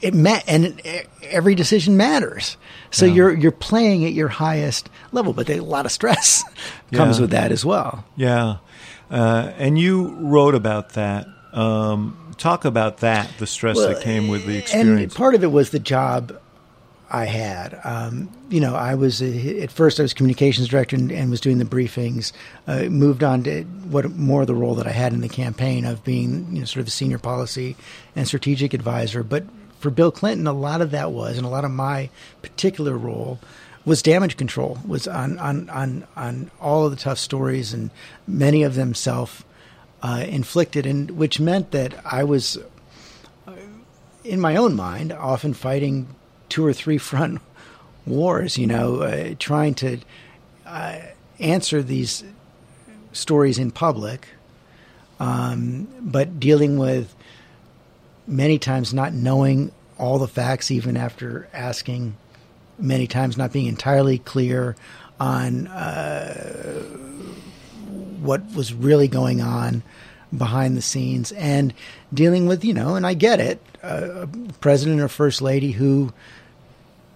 it ma- and it, every decision matters. So Yeah. you're you're playing at your highest level, but a lot of stress [laughs] comes Yeah. with that as well. Yeah. Uh, and you wrote about that. Um, talk about that, the stress that came with the And experience. part of it was the job I had. Um, you know, I was uh, at first I was communications director and, and was doing the briefings. Uh, moved on to what more of the role that I had in the campaign of being you know sort of a senior policy and strategic advisor. But for Bill Clinton, a lot of that was, and a lot of my particular role was damage control. Was on on on on all of the tough stories and many of them self uh, inflicted, and which meant that I was in my own mind, often fighting two or three [laughs] front wars, you know, uh, trying to uh, answer these stories in public, um, but dealing with many times not knowing all the facts, even after asking many times, not being entirely clear on uh, what was really going on behind the scenes and dealing with, you know, and I get it, uh, a president or first lady who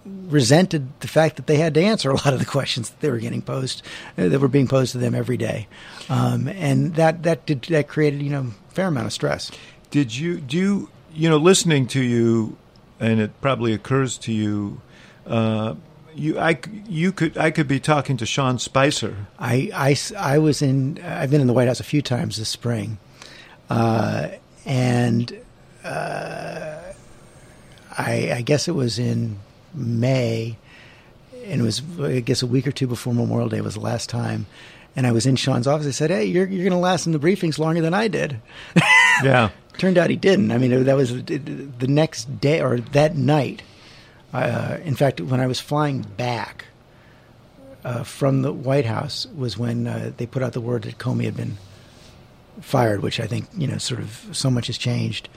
resented the fact that they had to answer a lot of the questions that they were getting posed, uh, that were being posed to them every day, um, and that that did, that created, you know, a fair amount of stress. Did you do you, you know listening to you, and it probably occurs to you, uh, you I you could I could be talking to Sean Spicer. I, I I was in. I've been in the White House a few times this spring, uh, and uh, I, I guess it was in May, and it was I guess a week or two before Memorial Day was the last time. And I was in Sean's office. I said, "Hey, you're you're going to last in the briefings longer than I did." [laughs] Yeah, Turned out he didn't. I mean, that was the next day or that night. Uh, in fact, when I was flying back uh, from the White House was when uh, they put out the word that Comey had been fired, which I think you know sort of so much has changed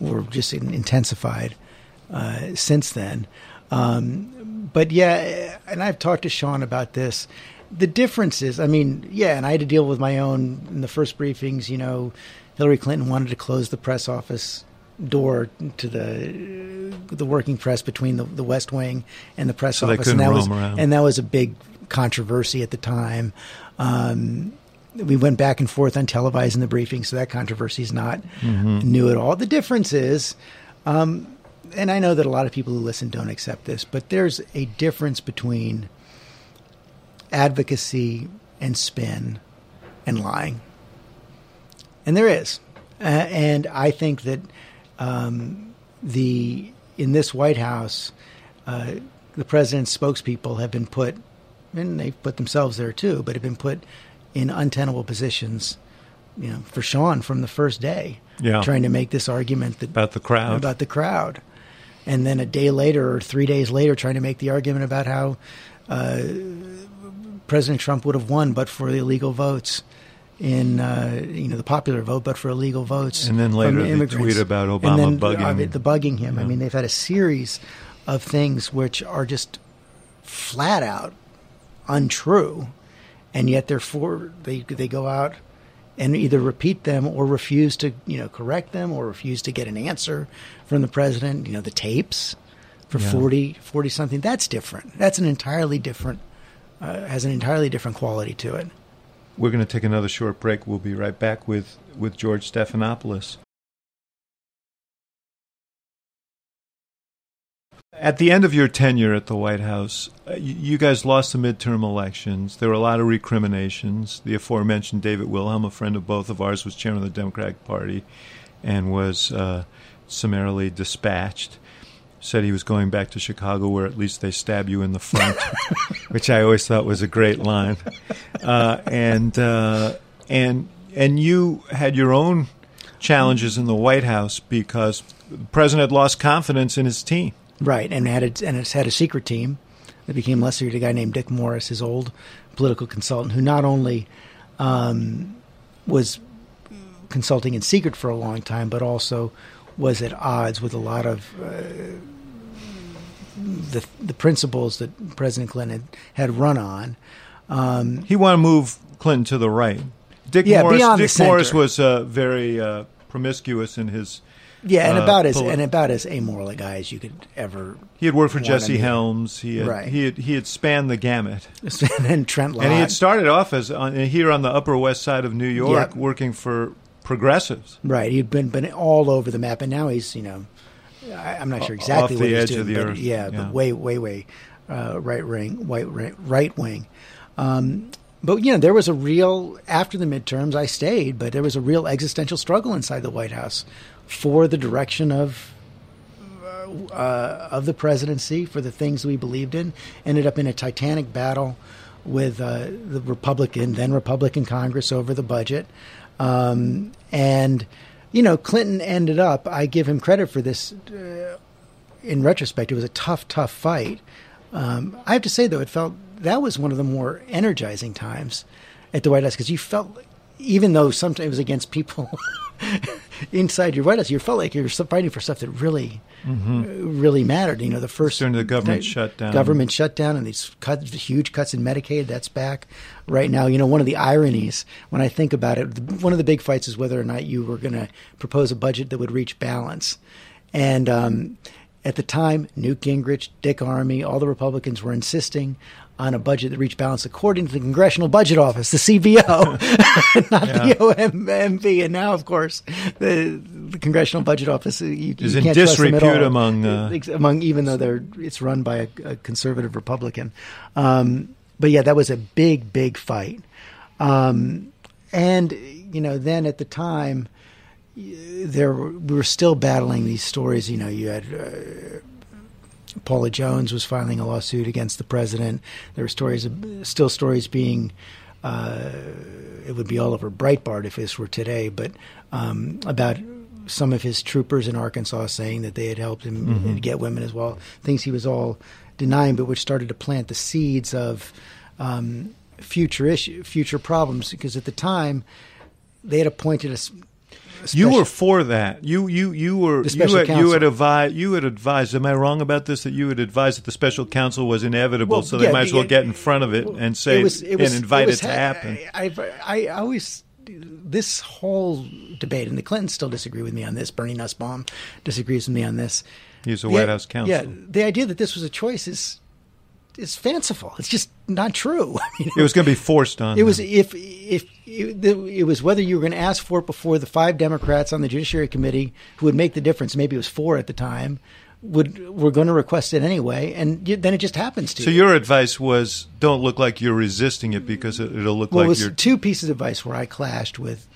or just intensified uh, since then. Um, but yeah, and I've talked to Sean about this. The difference is, I mean, yeah, and I had to deal with my own in the first briefings. You know, Hillary Clinton wanted to close the press office door to the the working press between the, the West Wing and the press So office, and that was around. and that was a big controversy at the time. Um, we went back and forth on televising the briefing, so that controversy is not new at all. The difference is, um, and I know that a lot of people who listen don't accept this, but there's a difference between advocacy and spin and lying. And there is. Uh, and I think that um, the in this White House, uh, the president's spokespeople have been put, and they've put themselves there too, but have been put in untenable positions. You know, for Sean from the first day, Yeah. trying to make this argument that about the crowd. about the crowd, and then a day later or three days later, trying to make the argument about how uh, President Trump would have won but for the illegal votes in uh, you know the popular vote, but for illegal votes. And then later the tweet about And Obama then, bugging uh, him. the bugging him. I mean, they've had a series of things which are just flat out untrue, and yet they're for they they go out and either repeat them or refuse to you know correct them or refuse to get an answer from the president. You know the tapes for Yeah. forty forty 40 something. That's different. That's an entirely different uh, has an entirely different quality to it. We're going to take another short break. We'll be right back with, with George Stephanopoulos. At the end of your tenure at the White House, uh, you, you guys lost the midterm elections. There were a lot of recriminations. The aforementioned David Wilhelm, a friend of both of ours, was chairman of the Democratic Party and was uh, summarily dispatched. Said he was going back to Chicago, where at least they stab you in the front, [laughs] which I always thought was a great line. Uh, and uh, and and you had your own challenges in the White House because the president had lost confidence in his team. Right, and had a, and it's had a secret team that became less secret. A guy named Dick Morris, his old political consultant, who not only um, was consulting in secret for a long time, but also was at odds with a lot of uh, the the principles that President Clinton had, had run on. Um, he wanted to move Clinton to the right. Dick Yeah, Morris, beyond the Dick Morris was uh, very uh, promiscuous in his. Yeah, and uh, about as poli- and about as amoral a guy as you could ever. He had worked for Jesse. Helms. He had, Right. he had he had spanned the gamut, [laughs] and Trent Lott. and he had started off as on, here on the Upper West Side of New York, Yep. working for progressives. Right, he'd been been all over the map, and now he's you know, I, I'm not sure exactly what the he's edge doing, of the but earth, yeah, yeah. but way, way, way uh, right wing, white right, right wing. Um, but you know, there was a real after the midterms. I stayed, but there was a real existential struggle inside the White House for the direction of uh, of the presidency for the things we believed in. Ended up in a titanic battle with uh, the Republican, then Republican Congress over the budget. Um, and, you know, Clinton ended up, I give him credit for this uh, in retrospect. It was a tough, tough fight. Um, I have to say, though, it felt that was one of the more energizing times at the White House because you felt, even though sometimes it was against people [laughs] inside your White House, you felt like you were fighting for stuff that really, uh, really mattered. You know, the first During the government shutdown. government shutdown and these cuts, huge cuts in Medicaid. That's back right now. You know, one of the ironies when I think about it, one of the big fights is whether or not you were going to propose a budget that would reach balance. And um, at the time, Newt Gingrich, Dick Armey, all the Republicans were insisting on a budget that reached balance according to the Congressional Budget Office, the CBO, [laughs] not the OMB. And now, of course, the, the Congressional Budget Office uh, you, Is you in can't trust them at disrepute among, uh, among even though they're it's run by a, a conservative Republican. Um, but yeah, that was a big, big fight. Um, and you know, then at the time, there were, we were still battling these stories. You know, you had. Uh, Paula Jones was filing a lawsuit against the president. There were stories, still stories being, uh, it would be all over Breitbart if this were today, but um, about some of his troopers in Arkansas saying that they had helped him get women as well. Things he was all denying, but which started to plant the seeds of um, future issue, future problems. Because at the time, they had appointed a. s- a You were for that. You you you were The you special had, you counsel. had advised you had advised. Am I wrong about this? That you had advised that the special counsel was inevitable, Well, so they yeah, might as well get in front of it and say was- and was- invite it, was to happen. I, I, I always this whole debate, and the Clintons still disagree with me on this. Bernie Nussbaum disagrees with me on this. He's a White House counsel. Yeah, the idea that this was a choice is is fanciful. It's just not true. [laughs] It was going to be forced on. it was them. if if it, it was whether you were going to ask for it before the five Democrats on the Judiciary Committee who would make the difference. Maybe it was four at the time. Would were going to request it anyway, and you, then it just happens to So you. your advice was don't look like you're resisting it because it, it'll look Well, it like was you're. two pieces of advice where I clashed with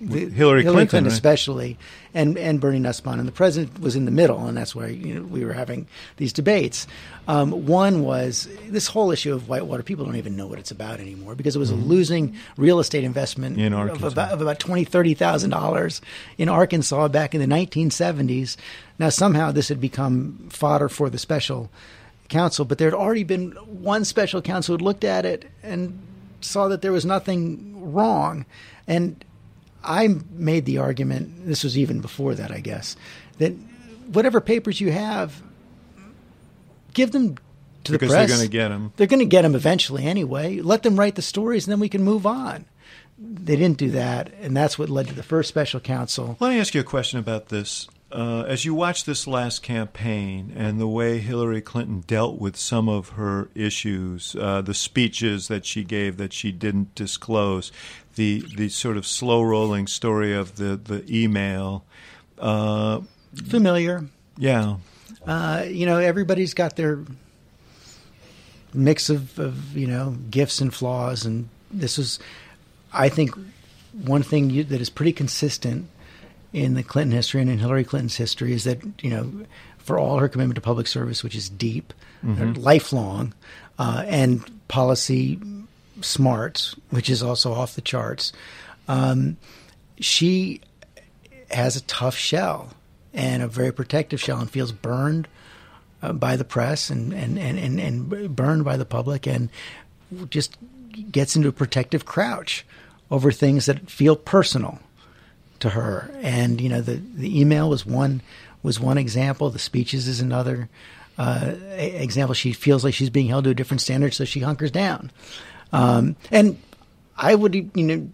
the, the Hillary Clinton, right? especially, and and Bernie Nussbaum, and the president was in the middle, and that's why you know, we were having these debates. Um, one was this whole issue of Whitewater. People don't even know what it's about anymore because it was a losing real estate investment Mm-hmm. In of about, of about twenty thirty thousand dollars in Arkansas back in the nineteen seventies. Now somehow this had become fodder for the special counsel, but there had already been one special counsel who looked at it and saw that there was nothing wrong. And I made the argument, this was even before that, I guess, that whatever papers you have, give them to the Because the they're gonna get them. They're going to get them eventually anyway. Let them write the stories and then we can move on. They didn't do that, and that's what led to the first special counsel. Let me ask you a question about this. Uh, as you watch this last campaign and the way Hillary Clinton dealt with some of her issues, uh, the speeches that she gave that she didn't disclose, the the sort of slow rolling story of the the email, uh, Familiar. yeah, Uh, you know, everybody's got their mix of, of you know gifts and flaws, and this is, I think, one thing you, that is pretty consistent in the Clinton history and in Hillary Clinton's history is that you know, for all her commitment to public service, which is deep, uh, lifelong, uh, and policy smarts, which is also off the charts, um, she has a tough shell and a very protective shell and feels burned uh, by the press and, and, and, and, and burned by the public and just gets into a protective crouch over things that feel personal. To her. And you know, the the email was one was one example. The speeches is another uh, example. She feels like she's being held to a different standard, so she hunkers down. Um, and I would, you know,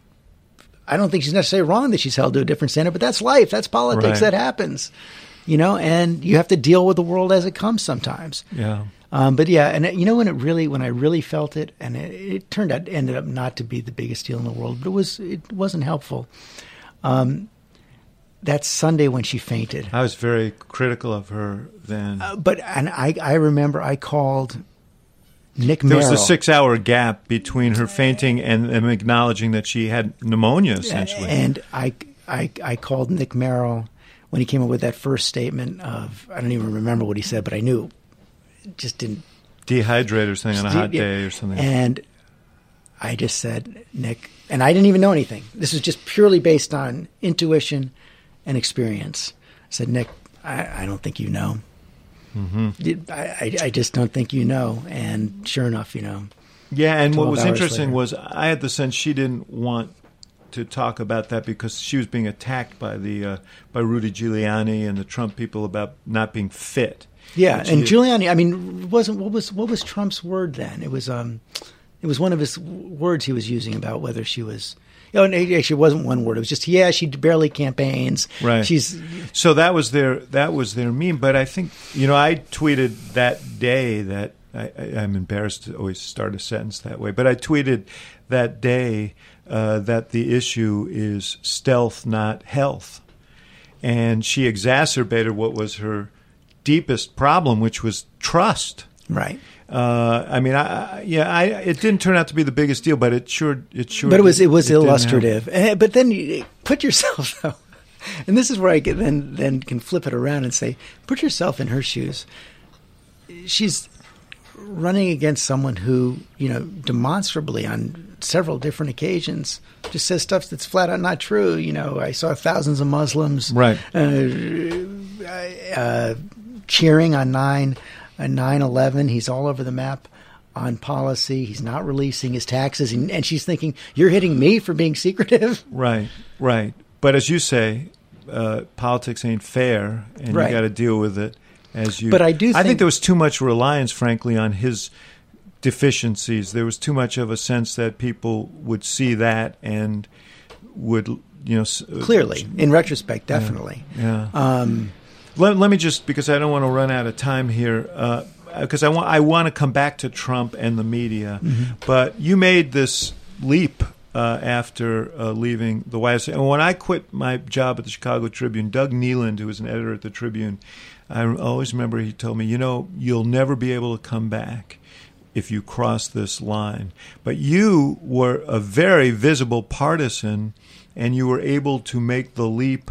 I don't think she's necessarily wrong that she's held to a different standard, but that's life. That's politics. Right. That happens, you know, and you have to deal with the world as it comes sometimes. Yeah. Um, but yeah, and it, you know when it really, when I really felt it, and it, it turned out, ended up not to be the biggest deal in the world, but it was, it wasn't helpful. Um, that Sunday when she fainted. I was very critical of her then. Uh, but and I, I remember I called Nick Merrill. there was a six-hour gap between her fainting and them acknowledging that she had pneumonia, essentially. And I, I, I called Nick Merrill when he came up with that first statement of I don't even remember what he said, but I knew it just didn't. Dehydrate or something on a hot yeah. day or something. And I just said, Nick, and I didn't even know anything. This was just purely based on intuition and experience. I said, Nick, I, I don't think you know. Mm-hmm. I, I, I just don't think you know. And sure enough, you know. Yeah, and what was interesting later. was I had the sense she didn't want to talk about that because she was being attacked by the uh, by Rudy Giuliani and the Trump people about not being fit. Yeah, and Giuliani. I mean, wasn't what was what was Trump's word then? It was um, it was one of his words he was using about whether she was. Oh, and it actually wasn't one word. It was just yeah, she barely campaigns. Right. She's So that was their that was their meme. But I think you know I tweeted that day that I, I, I'm embarrassed to always start a sentence that way, but I tweeted that day uh, that the issue is stealth, not health, and she exacerbated what was her deepest problem, which was trust. right. Uh, I mean, I, yeah, I, it didn't turn out to be the biggest deal, but it sure, it sure. But it was it was didn't illustrative. Eh, But then you put yourself [laughs] though, and this is where I can, then then can flip it around and say, put yourself in her shoes. She's running against someone who you know demonstrably on several different occasions just says stuff that's flat out not true. You know, I saw thousands of Muslims Right. uh, uh, cheering on nine uh, nine eleven. He's all over the map on policy. He's not releasing his taxes, and, and she's thinking, "You're hitting me for being secretive." [laughs] Right, right. But as you say, uh, politics ain't fair, and Right. you got to deal with it as you. But I do I think- think there was too much reliance, frankly, on his deficiencies. There was too much of a sense that people would see that and would, you know, Clearly, in retrospect, definitely. Yeah. Um, Let, let me just because I don't want to run out of time here. Because I want I want to come back to Trump and the media, but you made this leap uh, after uh, leaving the White House. And when I quit my job at the Chicago Tribune, Doug Kneeland, who was an editor at the Tribune, I always remember he told me, you know, you'll never be able to come back if you cross this line. But you were a very visible partisan, and you were able to make the leap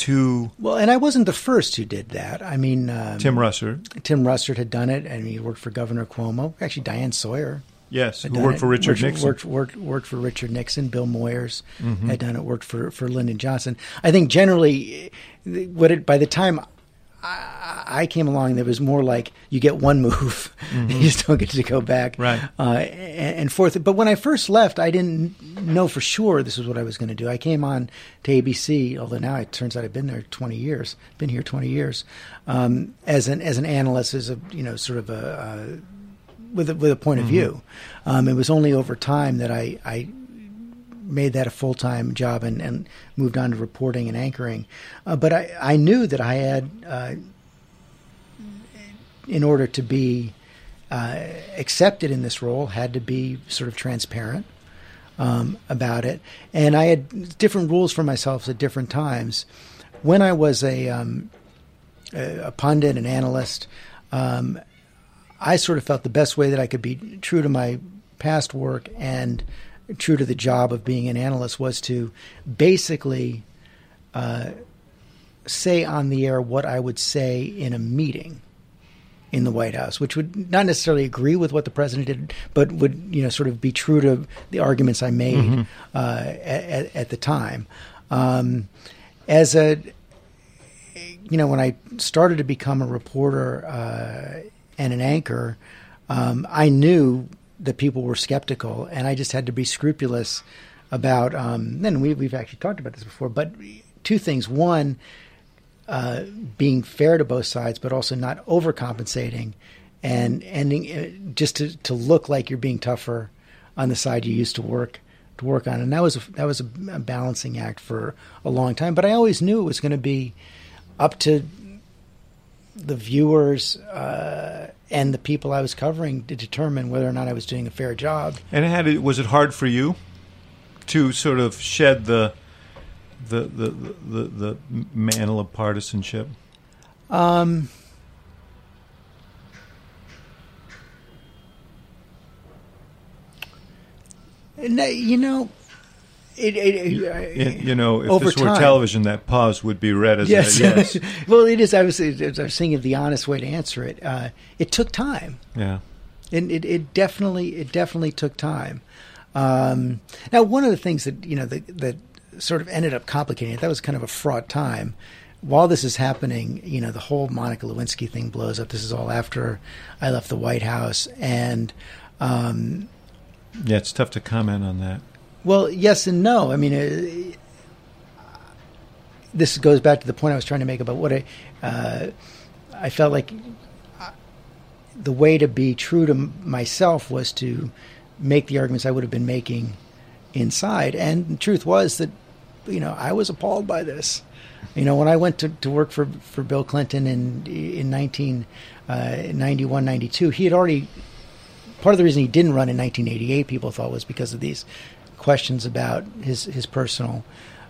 to well, and I wasn't the first who did that. I mean, um, Tim Russert. Tim Russert had done it, and he worked for Governor Cuomo. Actually, Diane Sawyer Yes, who worked it. for Richard worked, Nixon. Worked, worked, worked for Richard Nixon. Bill Moyers Mm-hmm. had done it. Worked for for Lyndon Johnson. I think generally, eh, what it by the time I, I came along, there was more like you get one move, [laughs] you just don't get to go back, Mm-hmm. Right. Uh, and, and forth. But when I first left, I didn't know for sure this was what I was going to do. I came on to ABC, although now it turns out I've been there 20 years. Been here 20 years um, as an as an analyst, as a you know sort of a. Uh, with a, with a point of view. Um, it was only over time that I, I made that a full time job and, and moved on to reporting and anchoring. Uh, but I, I knew that I had, uh, in order to be uh, accepted in this role, had to be sort of transparent. Um, about it, and I had different rules for myself at different times. When I was a, um, a, pundit, an analyst, um, I sort of felt the best way that I could be true to my past work and true to the job of being an analyst was to basically uh, say on the air what I would say in a meeting in the White House, which would not necessarily agree with what the president did, but would you know sort of be true to the arguments I made uh, at, at the time. Um, as a you know, when I started to become a reporter uh, and an anchor, um, I knew that people were skeptical, and I just had to be scrupulous about. Um, and we, we've actually talked about this before, but two things. One, uh, being fair to both sides, but also not overcompensating, and ending uh, just to, to look like you're being tougher on the side you used to work to work on. And that was a, that was a, balancing act for a long time. But I always knew it was going to be up to the viewers uh, and the people I was covering to determine whether or not I was doing a fair job. And it, was it hard for you to sort of shed the the the the, the mantle of partisanship? Um, you know, it, it, it, you know, if this were time. television, that pause would be read as yes, a yes. [laughs] well, it is. I was, I was thinking the honest way to answer it. Uh, it took time. yeah. and it, it definitely it definitely took time. Um, now, one of the things that you know that, that sort of ended up complicating it that was kind of a fraught time. While this is happening, you know, the whole Monica Lewinsky thing blows up. This is all after I left the White House, and um, Yeah, it's tough to comment on that. well, yes and no. I mean, uh, this goes back to the point I was trying to make about what I, uh, I felt like uh, the way to be true to myself was to make the arguments I would have been making inside. And the truth was that, you know, I was appalled by this. You know, when I went to, to work for, for Bill Clinton in in 1991, 92, he had already part of the reason he didn't run in 1988, people thought, was because of these questions about his his personal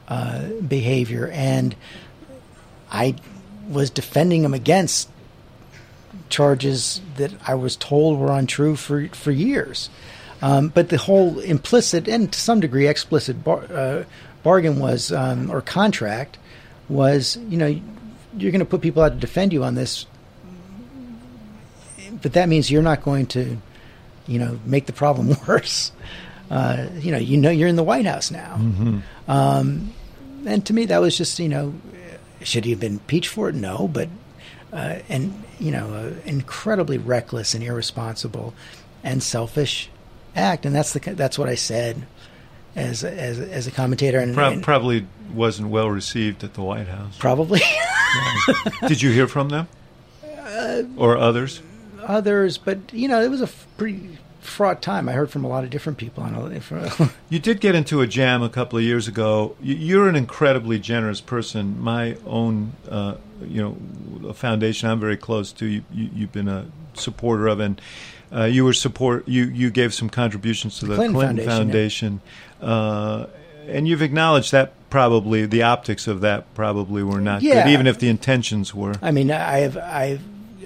uh, behavior, and I was defending him against charges that I was told were untrue for for years. Um, but the whole implicit and to some degree explicit bar, uh, bargain was um, or contract was, you know, you're going to put people out to defend you on this, but that means you're not going to you know, make the problem [laughs] worse. Uh, you know, you know, you're in the White House now. Um, and to me, that was just, you know, should he have been impeached for it? No, but uh, and you know, uh, incredibly reckless and irresponsible and selfish act, and that's the that's what I said as a, as as a commentator, and, Pro- and probably wasn't well received at the White House. probably [laughs] Did you hear from them Uh, or others? others, but you know, it was a f- pretty fraught time. I heard from a lot of different people on a, [laughs] You did get into a jam a couple of years ago. You- You're an incredibly generous person. My own, uh, you know, a foundation I'm very close to. You, you, you've been a supporter of, and uh, you were support. You you gave some contributions to the, Clinton Clinton, Foundation, Foundation, uh, and you've acknowledged that probably the optics of that probably were not Yeah. good, even if the intentions were. I mean, I have, I,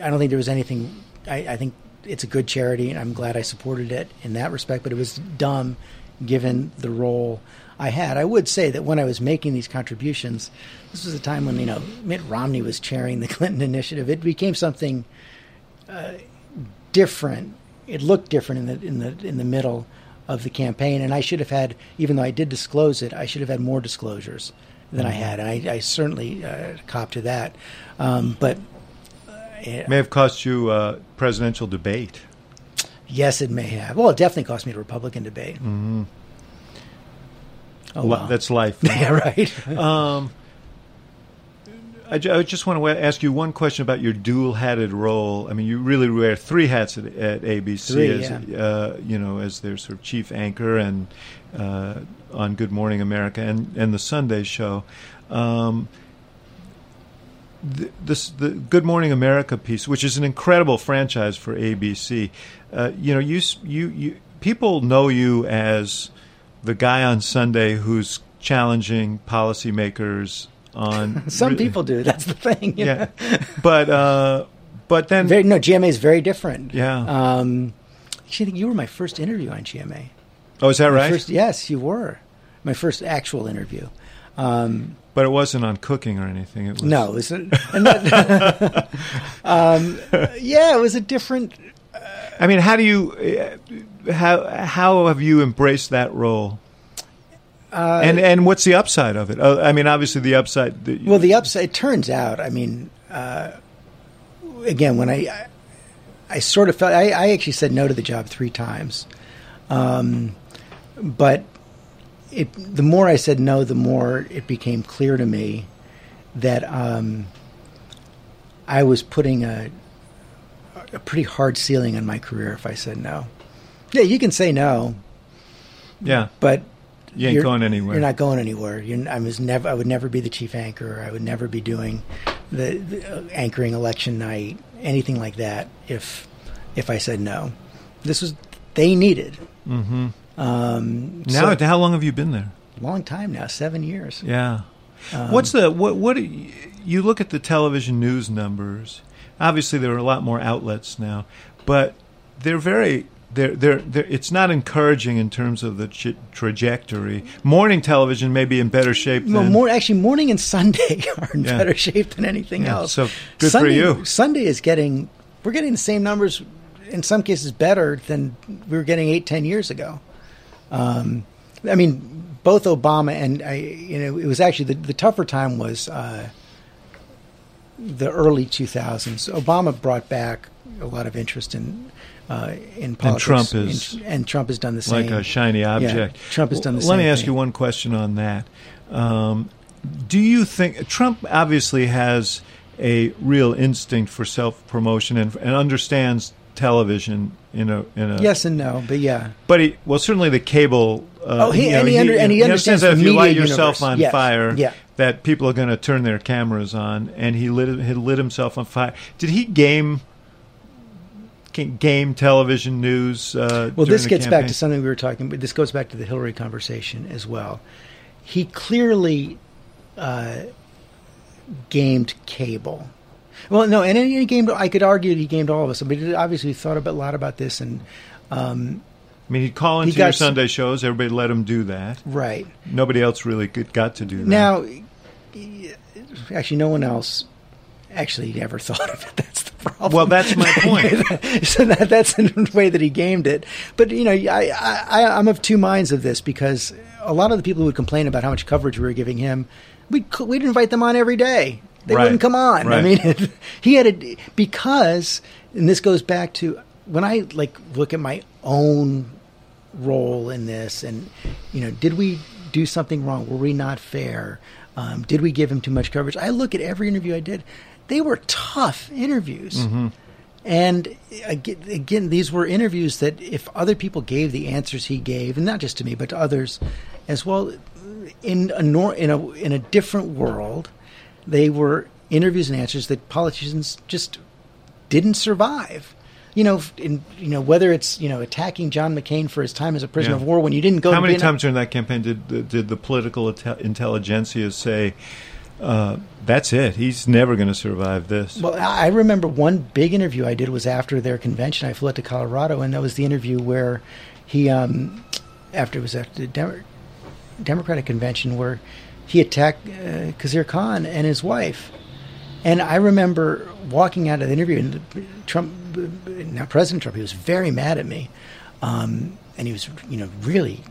I don't think there was anything. I, I think it's a good charity, and I'm glad I supported it in that respect. But it was dumb, given the role I had. I would say that when I was making these contributions, this was a time when you know Mitt Romney was chairing the [laughs] Clinton Initiative. It became something uh, different. It looked different in the in the in the middle of the campaign, and I should have had, even though I did disclose it, I should have had more disclosures than I had, and I, I certainly uh, cop to that. Um, but uh, May have cost you a presidential debate. yes, it may have. Well, it definitely cost me a Republican debate. Mm-hmm. Oh, well. That's life. [laughs] yeah, right. Um, I, I just want to ask you one question about your dual-hatted role. I mean, you really wear three hats at, at ABC, Three, as uh, you know, as their sort of chief anchor and uh, on Good Morning America and, and the Sunday Show. Um, the, this the Good Morning America piece, which is an incredible franchise for ABC. Uh, you know, you you you people know you as the guy on Sunday who's challenging policymakers on [laughs] Some re- people do. That's the thing. yeah, [laughs] but uh, but then Very, no, GMA is very different. Yeah. Um, actually, I think you were my first interview on GMA. oh, is that My right? First, yes, you were my first actual interview. Um, but it wasn't on cooking or anything. It was no, it was a, that- [laughs] um, yeah, it was a different. I mean, how do you uh, how how have you embraced that role? Uh, and and what's the upside of it? Uh, I mean, obviously the upside. Well, the upside. It turns out. I mean, uh, again, when I, I, I sort of felt. I, I actually said no to the job three times, um, but it the more I said no, the more it became clear to me that um, I was putting a a pretty hard ceiling on my career if I said no. Yeah, you can say no, Yeah. but You ain't you're- going anywhere. You're not going anywhere. You're, I was never. I would never be the chief anchor. I would never be doing the, the uh, anchoring election night, anything like that. If if I said no, this was they needed. Mm-hmm. Um, Now, so- how long have you been there? long time now, seven years. Yeah. Um, What's the what? What you, you look at the television news numbers? Obviously, there are a lot more outlets now, but they're very. They're, they're, they're, it's not encouraging in terms of the ch- trajectory. Morning television may be in better shape Well, than more actually, morning and Sunday [laughs] are in Yeah. better shape than anything Yeah, else. so good for Sunday, you. Sunday is getting. We're getting the same numbers, in some cases better than we were getting eight, ten years ago. Um, I mean, both Obama and I. You know, it was actually the, the tougher time was uh, the early 2000s. Obama brought back a lot of interest in. Uh, in politics, Trump is and, and Trump has done the same. like a shiny object. Trump has done the Let same Let me ask thing. you one question on that. Um, do you think Trump obviously has a real instinct for self promotion and, and understands television in a in a Yes and no, but yeah. But he, well, certainly the cable. Uh, Oh, he- you know, and he under- and he understands that if you light media yourself on Yes. fire, Yeah. that people are going to turn their cameras on, and he lit he lit himself on fire. Did he game ga- game television news? Uh, Well, this gets back to something we were talking. But this goes back to the Hillary conversation as well. He clearly uh, gamed cable. Well, no, and he gamed. I could argue he gamed all of us. But he obviously he thought about, a lot about this, and um, I mean, he'd call He into your got s- Sunday shows. Everybody let him do that. right Nobody else really got to do that. now, actually, no one else actually ever [laughs] thought of it. That's the problem. well, that's my point. [laughs] so that, that's the [laughs] way that he gamed it. But you know, I, I I'm of two minds of this because a lot of the people who would complain about how much coverage we were giving him, we'd we'd invite them on every day. They Right. wouldn't come on. I Right. mean, [laughs] he had a because, and this goes back to when I like look at my own role in this, and you know, did we do something wrong? Were we not fair? Um, did we give him too much coverage? I look at every interview I did; they were tough interviews. Mm-hmm. And again, again, these were interviews that if other people gave the answers he gave, and not just to me, but to others as well, in a nor- in a in a different world, they were interviews and answers that politicians just didn't survive. You know, in you know whether it's you know attacking John McCain for his time as a prisoner Yeah. of war when you didn't go. How many Vietnam- times during that campaign did the, did the political inte- intelligentsia say, uh, "That's it. He's never going to survive this"? Well, I remember one big interview I did was after their convention. I flew out to Colorado, and that was the interview where he, um, after it was after the Dem- Democratic convention, where he attacked uh, Khizr Khan and his wife. And I remember walking out of the interview, and Trump, now President Trump, he was very mad at me, um, and he was, you know, really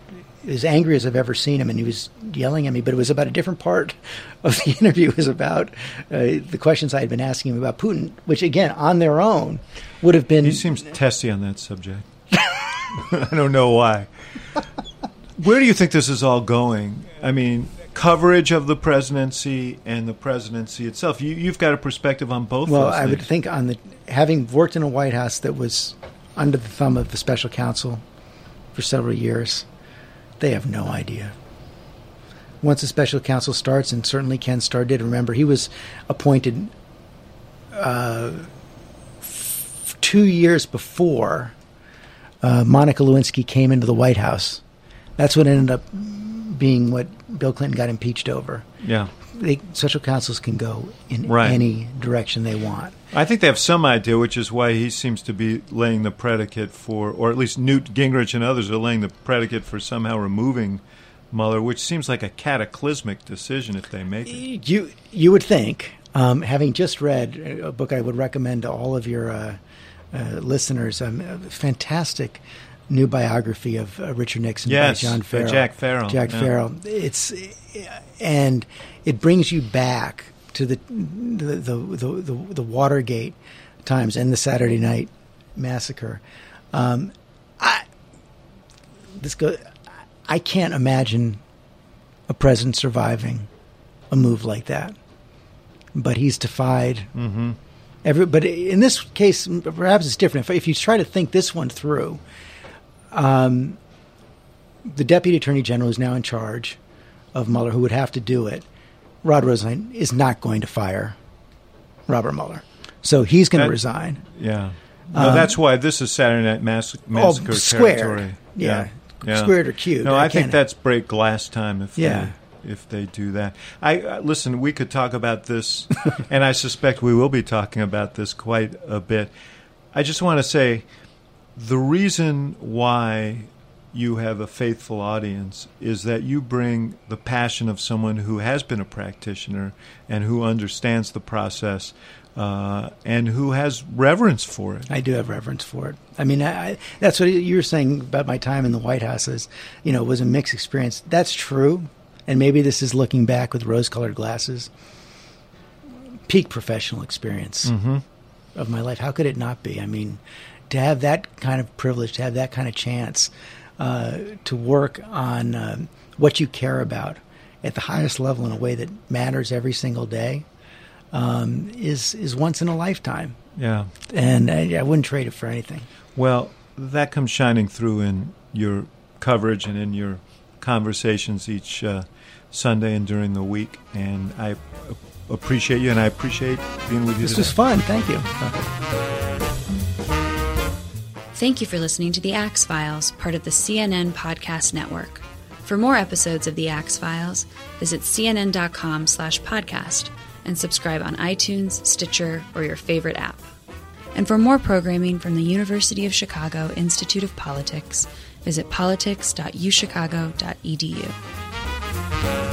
as angry as I've ever seen him, and he was yelling at me. But it was about a different part [laughs] of the interview. It was about uh, the questions I had been asking him about Putin, which again, on their own, would have been. He seems testy on that subject. [laughs] I don't know why. Where do you think this is all going? I mean, coverage of the presidency and the presidency itself. You, you've got a perspective on both. Well, those I would think on the having worked in a White House that was under the thumb of the special counsel for several years, they have no idea. Once the special counsel starts, and certainly Ken Starr did. Remember, he was appointed uh, f- two years before uh, Monica Lewinsky came into the White House. That's what ended up being what Bill Clinton got impeached over. Yeah. They, special counsels can go in Right. any direction they want. I think they have some idea, which is why he seems to be laying the predicate for, or at least Newt Gingrich and others are laying the predicate for somehow removing Mueller, which seems like a cataclysmic decision if they make it. You you would think, um, having just read a book I would recommend to all of your uh, uh, listeners, um, a fantastic new biography of uh, Richard Nixon Yes, by John by Farrell. Jack Farrell, Jack yeah. Farrell. It's and it brings you back to the the the, the, the, the Watergate times and the Saturday Night Massacre. Um, I this go. I can't imagine a president surviving a move like that. But he's defied Mm-hmm. every. But in this case, perhaps it's different. If, if you try to think this one through, um, the deputy attorney general is now in charge of Mueller, who would have to do it. Rod Rosenstein is not going to fire Robert Mueller, so he's going to resign. Yeah. No, that's why this is Saturday Night Mass- Massacre Um, oh, squared. territory. Yeah. Squared or cubed. No, I I, think that's break glass time if Yeah. they, if they do that. I uh, listen. We could talk about this, [laughs] and I suspect we will be talking about this quite a bit. I just want to say the reason why you have a faithful audience is that you bring the passion of someone who has been a practitioner and who understands the process uh, and who has reverence for it. I do have reverence for it. I mean, I, I, that's what you were saying about my time in the White House. Is you know, it was a mixed experience. That's true, and maybe this is looking back with rose-colored glasses. Peak professional experience of my life. How could it not be? I mean, to have that kind of privilege, to have that kind of chance, uh, to work on um, what you care about at the highest level in a way that matters every single day, um, is is once in a lifetime Yeah. and I, I wouldn't trade it for anything. Well, that comes shining through in your coverage and in your conversations each uh, Sunday and during the week. And I appreciate you, and I appreciate being with you This today. was fun. Thank you. Thank you for listening to The Axe Files, part of the CNN Podcast Network. For more episodes of The Axe Files, visit cnn.com slash podcast and subscribe on iTunes, Stitcher, or your favorite app. And for more programming from the University of Chicago Institute of Politics, visit politics.uchicago.edu.